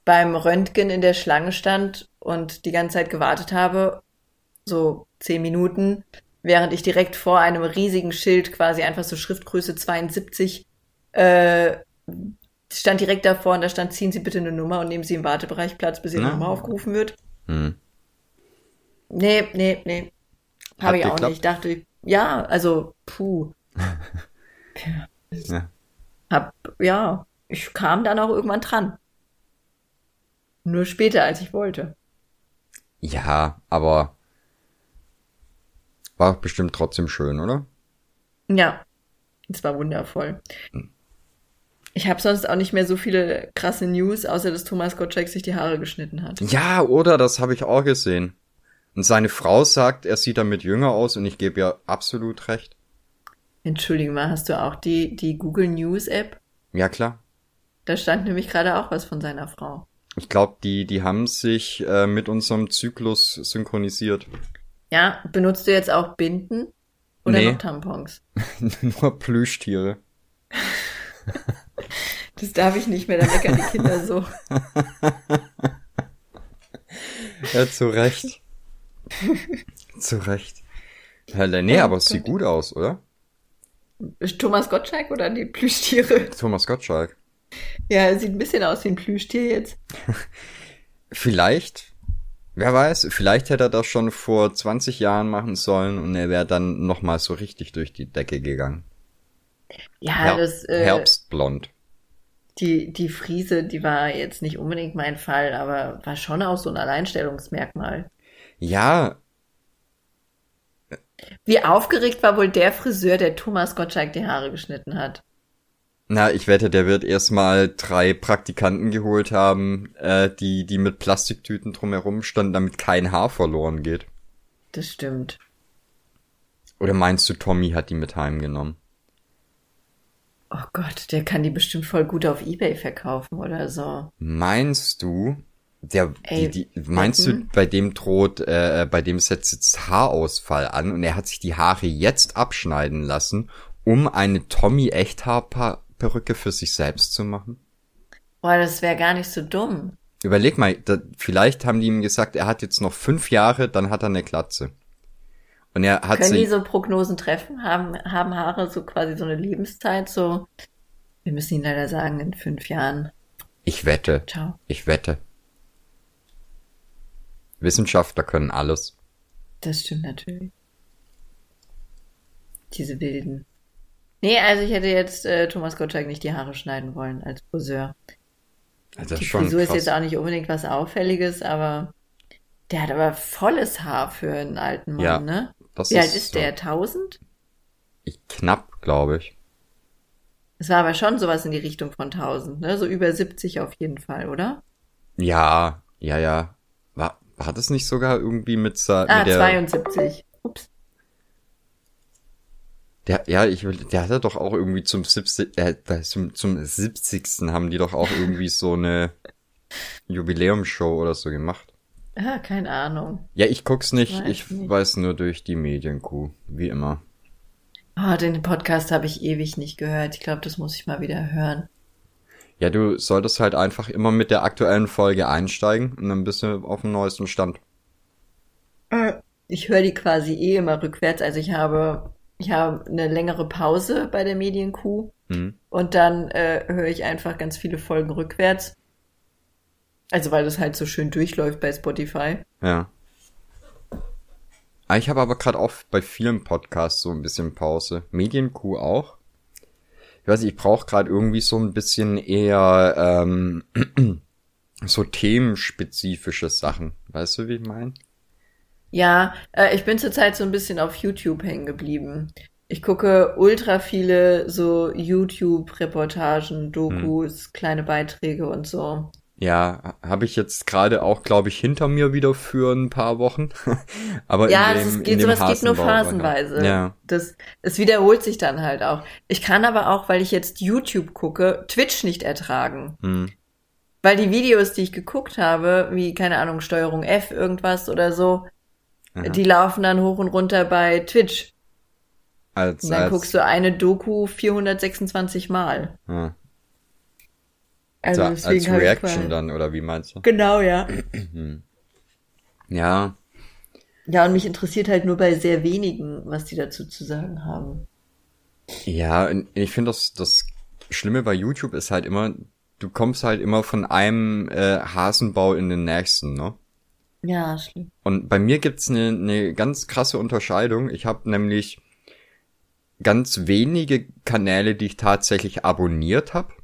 beim Röntgen in der Schlange stand und die ganze Zeit gewartet habe, so zehn Minuten, während ich direkt vor einem riesigen Schild, quasi einfach so Schriftgröße 72, äh, stand direkt davor und da stand, ziehen Sie bitte eine Nummer und nehmen Sie im Wartebereich Platz, bis Ihre. Nummer aufgerufen wird. Hm. Nee, nee, nee. Habe ich auch geklappt? nicht. Ich dachte, ja, also, puh. Ja. Hab, ja, ich kam dann auch irgendwann dran. Nur später, als ich wollte. Ja, aber war bestimmt trotzdem schön, oder? Ja, es war wundervoll. Ich habe sonst auch nicht mehr so viele krasse News, außer dass Thomas Gottschalk sich die Haare geschnitten hat. Ja, oder? Das habe ich auch gesehen. Und seine Frau sagt, er sieht damit jünger aus und ich gebe ihr absolut recht. Entschuldige mal, hast du auch die, die Google News App? Ja, klar. Da stand nämlich gerade auch was von seiner Frau. Ich glaube, die, die haben sich äh, mit unserem Zyklus synchronisiert. Ja, benutzt du jetzt auch Binden oder Nee. noch Tampons? Nur Plüschtiere. Das darf ich nicht mehr, da meckern die Kinder so. Ja, zu Recht. zu Recht. Hölle, nee, aber es sieht gut aus, oder? Thomas Gottschalk oder die Plüschtiere? Thomas Gottschalk. Ja, er sieht ein bisschen aus wie ein Plüschtier jetzt. Vielleicht, wer weiß, vielleicht hätte er das schon vor 20 Jahren machen sollen und er wäre dann nochmal so richtig durch die Decke gegangen. Ja, Her das, äh, Herbstblond. die, die Friese, die war jetzt nicht unbedingt mein Fall, aber war schon auch so ein Alleinstellungsmerkmal. Ja, Wie aufgeregt war wohl der Friseur, der Thomas Gottschalk die Haare geschnitten hat? na, ich wette, der wird erstmal drei Praktikanten geholt haben, äh, die, die mit Plastiktüten drumherum standen, damit kein Haar verloren geht. Das stimmt. Oder meinst du, Tommy hat die mit heimgenommen? Oh Gott, der kann die bestimmt voll gut auf Ebay verkaufen oder so. Meinst du, der, Ey, die, die, meinst du, bei dem droht, äh, bei dem setzt jetzt Haarausfall an und er hat sich die Haare jetzt abschneiden lassen, um eine Tommy-Echthaar-Perücke für sich selbst zu machen? Boah, das wäre gar nicht so dumm. Überleg mal, da, vielleicht haben die ihm gesagt, er hat jetzt noch fünf Jahre, dann hat er eine Glatze. Und er hat Können die sich, so Prognosen treffen? Haben, haben Haare so quasi so eine Lebenszeit? So, wir müssen ihnen leider sagen, in fünf Jahren. ich wette, Ciao. ich wette. Wissenschaftler können alles. Das stimmt natürlich. Diese Wilden. Nee, also ich hätte jetzt äh, Thomas Gottschalk nicht die Haare schneiden wollen als Friseur. Also Die schon Frisur ist krass. jetzt auch nicht unbedingt was Auffälliges, aber der hat aber volles Haar für einen alten Mann, Ja, ne? Das Wie alt ist so- der? 1000? Ich, knapp, glaube ich. Es war aber schon sowas in die Richtung von 1000, ne? So über 70 auf jeden Fall, oder? Ja, ja, ja. War, war das nicht sogar irgendwie mit, sa- Ah, mit der, 72. Ups. der, ja, ich will, der hatte doch auch irgendwie zum 70, äh, zum, zum 70. haben die doch auch irgendwie so eine Jubiläumshow oder so gemacht. Ah, keine Ahnung. Ja, ich guck's nicht, Weiß ich nicht. weiß nur durch die Medienkuh, wie immer. Oh, den Podcast habe ich ewig nicht gehört. Ich glaube, das muss ich mal wieder hören. Ja, du solltest halt einfach immer mit der aktuellen Folge einsteigen und dann bist du auf dem neuesten Stand. Ich höre die quasi eh immer rückwärts. Also ich habe, ich habe eine längere Pause bei der Medienkuh Hm. und dann äh, höre ich einfach ganz viele Folgen rückwärts. Also weil das halt so schön durchläuft bei Spotify. Ja. Ah, Ich habe aber gerade auch bei vielen Podcasts so ein bisschen Pause. Medienkuh auch. Ich weiß nicht, ich brauche gerade irgendwie so ein bisschen eher ähm, so themenspezifische Sachen. Weißt du, wie ich meine? Ja, äh, ich bin zurzeit so ein bisschen auf YouTube hängen geblieben. Ich gucke ultra viele so YouTube-Reportagen, Dokus, kleine Beiträge und so. Ja, habe ich jetzt gerade auch, glaube ich, hinter mir wieder für ein paar Wochen. aber Ja, in das dem, in geht, dem sowas geht nur war- phasenweise. Ja. Das, es wiederholt sich dann halt auch. Ich kann aber auch, weil ich jetzt YouTube gucke, Twitch nicht ertragen. Hm. Weil die Videos, die ich geguckt habe, wie, keine Ahnung, Steuerung F, irgendwas oder so, Aha. die laufen dann hoch und runter bei Twitch. Als, Und dann als, guckst du eine Doku 426 Mal. ja. Also So, deswegen als Reaction dann, oder wie meinst du? Genau, ja. Ja, Ja, und mich interessiert halt nur bei sehr wenigen, was die dazu zu sagen haben. Ja, und ich finde das, das Schlimme bei YouTube ist halt immer, du kommst halt immer von einem äh, Hasenbau in den nächsten, ne? Ja, schlimm. Und bei mir gibt's eine, eine ganz krasse Unterscheidung. Ich habe nämlich ganz wenige Kanäle, die ich tatsächlich abonniert habe.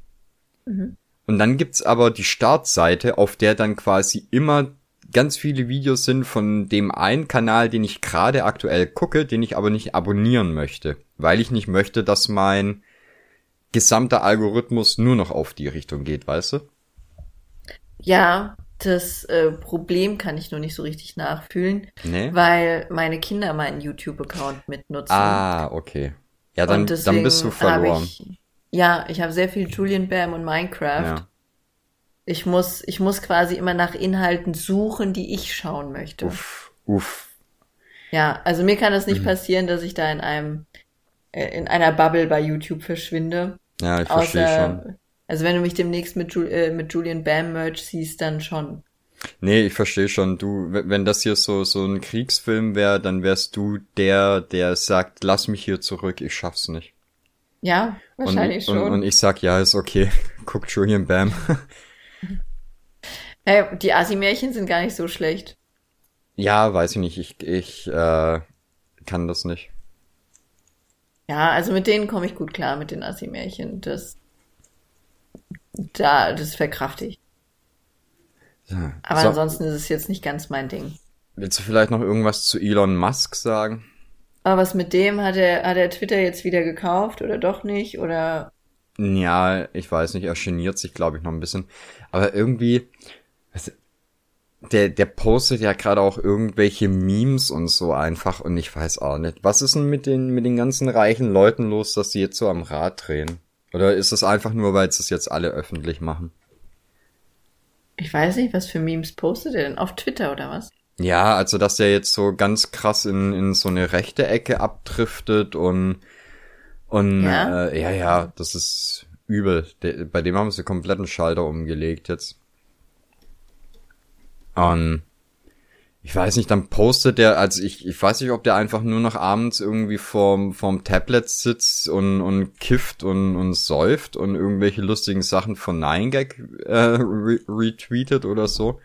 Mhm. Und dann gibt's aber die Startseite, auf der dann quasi immer ganz viele Videos sind von dem einen Kanal, den ich gerade aktuell gucke, den ich aber nicht abonnieren möchte, weil ich nicht möchte, dass mein gesamter Algorithmus nur noch auf die Richtung geht, weißt du? Ja, das äh, Problem kann ich nur nicht so richtig nachfühlen, Nee. weil meine Kinder meinen YouTube-Account mitnutzen. Ah, okay. Ja, dann, dann bist du verloren. Ich, ja, ich habe sehr viel Julian Bam und Minecraft. Ja. Ich muss, ich muss quasi immer nach Inhalten suchen, die ich schauen möchte. Uff, uff. Ja, also mir kann Mhm. nicht passieren, dass ich da in einem, äh, in einer Bubble bei YouTube verschwinde. Ja, ich verstehe schon. Also wenn du mich demnächst mit, Ju äh, mit Julian Bam Merch siehst, dann schon. Nee, ich verstehe schon. Du, wenn das hier so, so ein Kriegsfilm wäre, dann wärst du der, der sagt, lass mich hier zurück, ich schaff's nicht. Ja, wahrscheinlich und, schon. Und, und ich sag, ja, ist okay. Guck Julian Bam. hey, die Asi-Märchen sind gar nicht so schlecht. ja, weiß ich nicht. Ich, ich äh, kann das nicht. Ja, also mit denen komme ich gut klar, mit den Assi-Märchen. Das, da, das verkrafte ich. Ja. Aber So, ansonsten ist es jetzt nicht ganz mein Ding. willst du vielleicht noch irgendwas zu Elon Musk sagen? Aber was mit dem hat er, hat er Twitter jetzt wieder gekauft oder doch nicht? Oder Ja, ich weiß nicht, er geniert sich, glaube ich, noch ein bisschen. Aber irgendwie, der, der postet ja gerade auch irgendwelche Memes und so einfach und ich weiß auch nicht. Was ist denn mit den, mit den ganzen reichen Leuten los, dass sie jetzt so am Rad drehen? Oder ist es einfach nur, weil sie es jetzt alle öffentlich machen? ich weiß nicht, was für Memes postet er denn? Auf Twitter oder was? Ja, also dass der jetzt so ganz krass in, in so eine rechte Ecke abdriftet und und Ja? Äh, ja, ja, das ist übel. Der, bei dem haben sie kompletten Schalter umgelegt jetzt. Und ich weiß nicht, dann postet der, also ich, ich weiß nicht, ob der einfach nur noch abends irgendwie vorm, vorm Tablet sitzt und, und kifft und, und säuft und irgendwelche lustigen Sachen von 9gag äh, re retweetet oder so.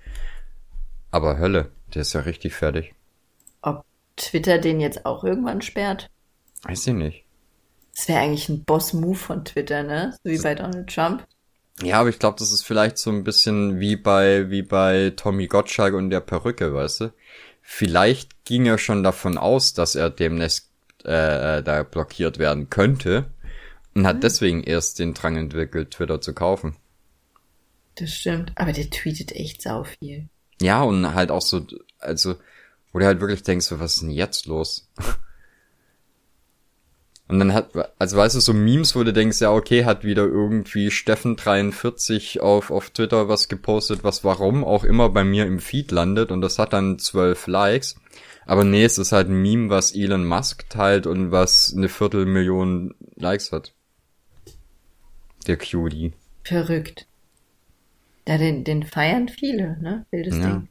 Aber Hölle, der ist ja richtig fertig. Ob Twitter den jetzt auch irgendwann sperrt? Weiß ich nicht. Das wäre eigentlich ein Boss-Move von Twitter, ne? So wie bei Donald Trump. Ja, aber ich glaube, das ist vielleicht so ein bisschen wie bei, wie bei Tommy Gottschalk und der Perücke, weißt du? Vielleicht ging er schon davon aus, dass er demnächst äh, da blockiert werden könnte und hat deswegen erst den Drang entwickelt, Twitter zu kaufen. Das stimmt. Aber der tweetet echt sau viel. Ja, und halt auch so, also, wo du halt wirklich denkst, so, was ist denn jetzt los? Und dann hat, also weißt du, so Memes, wo du denkst, ja, okay, hat wieder irgendwie Steffen43 auf, auf Twitter was gepostet, was warum auch immer bei mir im Feed landet und das hat dann zwölf Likes. Aber nee, es ist halt ein Meme, was Elon Musk teilt und was eine Viertelmillion Likes hat. Der Cutie. Verrückt. Ja, den, den feiern viele, ne? Wildes Ja. Ding.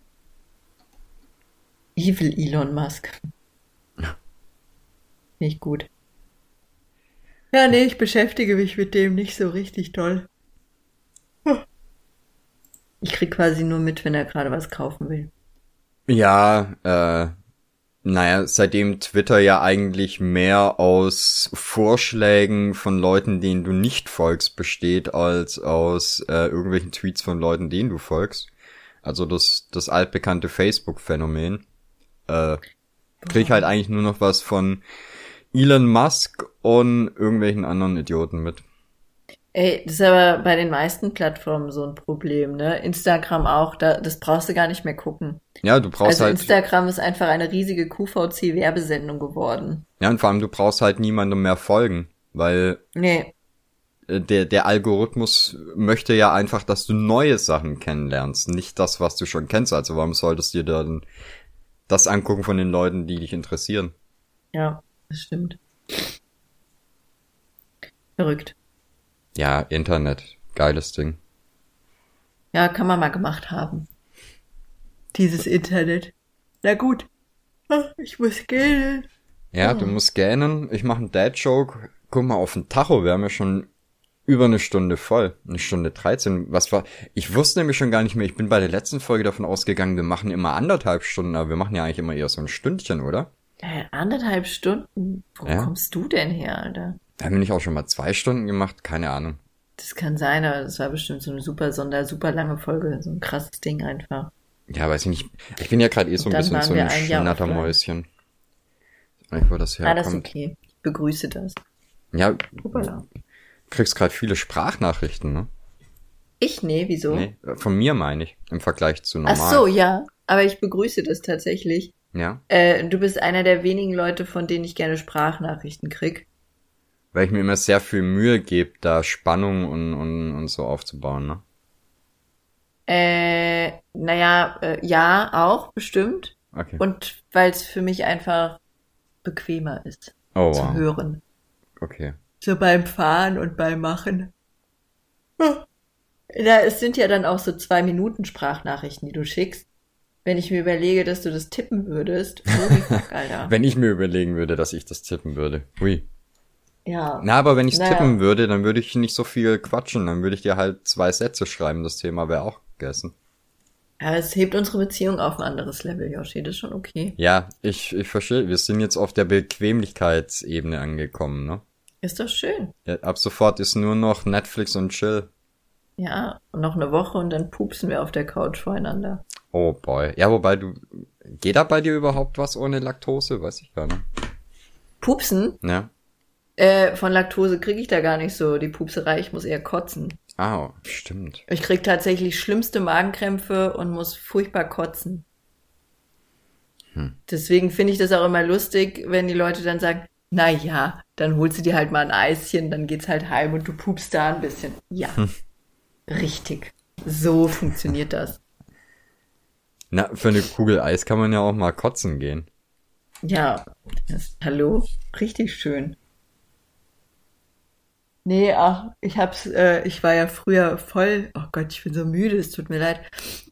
Evil Elon Musk. Nicht gut. Ja, nee, ich beschäftige mich mit dem nicht so richtig toll. Ich krieg quasi nur mit, wenn er gerade was kaufen will. Ja, äh, naja, seitdem Twitter ja eigentlich mehr aus Vorschlägen von Leuten, denen du nicht folgst, besteht, als aus äh, irgendwelchen Tweets von Leuten, denen du folgst. Also das, das altbekannte Facebook-Phänomen. Äh, krieg ich halt eigentlich nur noch was von Elon Musk und irgendwelchen anderen Idioten mit. Ey, das ist aber bei den meisten Plattformen so ein Problem, ne? Instagram auch, da, das brauchst du gar nicht mehr gucken. Ja, du brauchst Also halt, Instagram ist einfach eine riesige QVC-Werbesendung geworden. ja, und vor allem du brauchst halt niemandem mehr folgen, weil Nee, äh, der, der Algorithmus möchte ja einfach, dass du neue Sachen kennenlernst, nicht das, was du schon kennst. Also warum solltest du dir dann das angucken von den Leuten, die dich interessieren? ja, das stimmt. Verrückt. Ja, Internet, geiles Ding. Ja, kann man mal gemacht haben. Dieses Internet. Na gut. Ah, Ich muss gehen. Ja, du musst gähnen. Ich mache einen Dad-Joke. Guck mal auf den Tacho, wir haben ja schon über eine Stunde voll. Eine Stunde 13. Was war? Ich wusste nämlich schon gar nicht mehr. Ich bin bei der letzten Folge davon ausgegangen, wir machen immer anderthalb Stunden, aber wir machen ja eigentlich immer eher so ein Stündchen, oder? Äh, anderthalb Stunden? Wo Ja. kommst du denn her, Alter? Da haben wir nicht auch schon mal zwei Stunden gemacht? Keine Ahnung. Das kann sein, aber das war bestimmt so eine super Sonder, super lange Folge. So ein krasses Ding einfach. Ja, weiß ich nicht. Ich bin ja gerade eh so ein bisschen so ein Schnattermäuschen. Ich wo das Ah, das ist herkommt. okay. Ich begrüße das. Ja, Hoppala. kriegst gerade viele Sprachnachrichten, ne? Ich? Nee, wieso? Nee, äh, von mir meine ich, im Vergleich zu Ach normal. so, ja. Aber ich begrüße das tatsächlich. Ja, Äh, du bist einer der wenigen Leute, von denen ich gerne Sprachnachrichten krieg. Weil ich mir immer sehr viel Mühe gebe, da Spannung und, und, und so aufzubauen, ne? Äh, naja, äh, ja, auch, bestimmt. Okay. Und weil es für mich einfach bequemer ist oh, zu wow. hören. Okay. So beim Fahren und beim Machen. Na, es sind ja dann auch so zwei Minuten Sprachnachrichten, die du schickst. Wenn ich mir überlege, dass du das tippen würdest, Alter. Wenn ich mir überlegen würde, dass ich das tippen würde. Hui. Ja. Na, aber wenn ich Naja. tippen würde, dann würde ich nicht so viel quatschen. Dann würde ich dir halt zwei Sätze schreiben. Das Thema wäre auch gegessen. Ja, es hebt unsere Beziehung auf ein anderes Level, Yoshi. Das ist schon okay. Ja, ich, ich verstehe. Wir sind jetzt auf der Bequemlichkeitsebene angekommen, ne? Ist doch schön. Ja, ab sofort ist nur noch Netflix und Chill. Ja, und noch eine Woche und dann pupsen wir auf der Couch voreinander. Oh boy. Ja, wobei du. Geht da bei dir überhaupt was ohne Laktose? Weiß ich gar nicht. Pupsen? Ja. Äh, von Laktose kriege ich da gar nicht so die Pupserei. Ich muss eher kotzen. Ah, stimmt. Ich krieg tatsächlich schlimmste Magenkrämpfe und muss furchtbar kotzen. Hm. Deswegen finde ich das auch immer lustig, wenn die Leute dann sagen, na ja, dann holst du dir halt mal ein Eischen, dann geht's halt heim und du pupst da ein bisschen. Ja, richtig. So funktioniert das. Na, für eine Kugel Eis kann man ja auch mal kotzen gehen. Ja, das, hallo, richtig schön. Nee, ach, ich hab's, äh, ich war ja früher voll, oh Gott, ich bin so müde, es tut mir leid.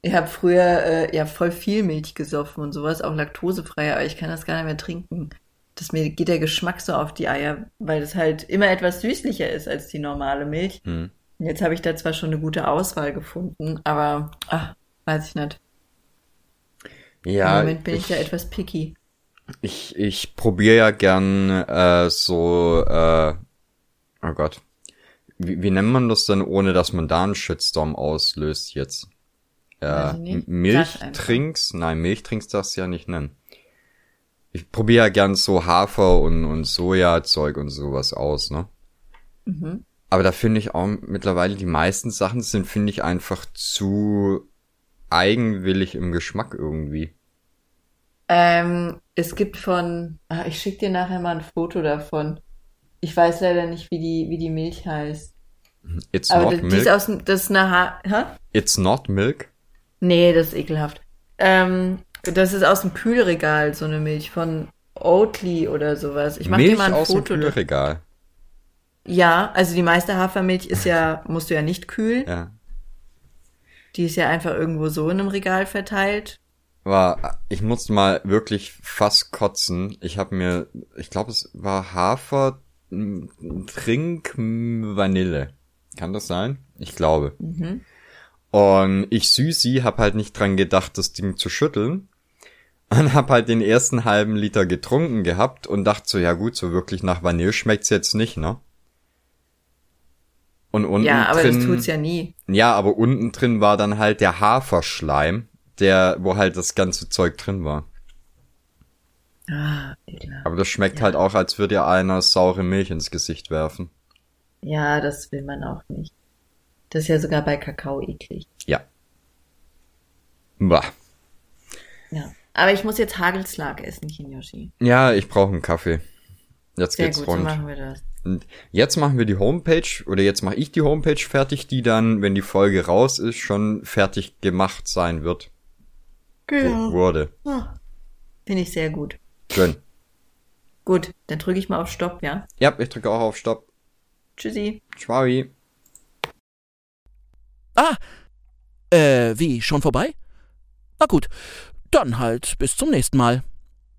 Ich habe früher äh, ja voll viel Milch gesoffen und sowas, auch laktosefrei, aber ich kann das gar nicht mehr trinken. Das mir geht der Geschmack so auf die Eier, weil das halt immer etwas süßlicher ist als die normale Milch. Hm. Jetzt habe ich da zwar schon eine gute Auswahl gefunden, aber ach, weiß ich nicht. Ja, Im Moment bin ich, da etwas picky. Ich, ich probiere ja gern äh, so, äh, oh Gott. Wie, wie nennt man das denn, ohne dass man da einen Shitstorm auslöst jetzt? Äh. Milchtrinks? Nein, Milchtrinks darfst du ja nicht nennen. Ich probiere ja gern so Hafer und, und Sojazeug und sowas aus, ne? Mhm. Aber da finde ich auch mittlerweile die meisten Sachen sind, finde ich, einfach zu eigenwillig im Geschmack irgendwie. Ähm, es gibt von, ah, ich schicke dir nachher mal ein Foto davon. Ich weiß leider nicht, wie die, wie die Milch heißt. It's Aber not die, die milk. ist aus dem, das ist eine ha Hä? It's not milk. Nee, das ist ekelhaft. Ähm, das ist aus dem Kühlregal, so eine Milch von Oatly oder sowas. Ich mach Milch dir mal ein aus Foto. dem Kühlregal. Ja, also die meiste Hafermilch ist ja, musst du ja nicht kühlen. Ja. Die ist ja einfach irgendwo so in einem Regal verteilt. War, ich musste mal wirklich fast kotzen. Ich habe mir, ich glaube, es war Hafer Trink Vanille. Kann das sein? Ich glaube. Mhm. Und ich Süßi hab halt nicht dran gedacht, das Ding zu schütteln. Und hab halt den ersten halben Liter getrunken gehabt und dachte so, ja gut, so wirklich nach Vanille schmeckt's jetzt nicht, ne? Und unten Ja, aber drin, das tut's ja nie. Ja, aber unten drin war dann halt der Haferschleim, der, wo halt das ganze Zeug drin war. Ah, ekelhaft. Aber das schmeckt Ja. halt auch, als würde dir einer saure Milch ins Gesicht werfen. Ja, das will man auch nicht. Das ist ja sogar bei Kakao eklig. Ja. Bah. Ja. Aber ich muss jetzt Hagelslag essen, Kinyoshi. Ja, ich brauche einen Kaffee. Jetzt Sehr geht's gut, so rund. machen wir das. Und jetzt machen wir die Homepage oder jetzt mache ich die Homepage fertig, die dann, wenn die Folge raus ist, schon fertig gemacht sein wird. Genau. Wurde. Ah, Finde ich sehr gut. Schön. Gut, dann drücke ich mal auf Stopp, ja? Ja, ich drücke auch auf Stopp. Tschüssi. Schwaui. Ah, äh, wie, schon vorbei? Na gut, dann halt bis zum nächsten Mal.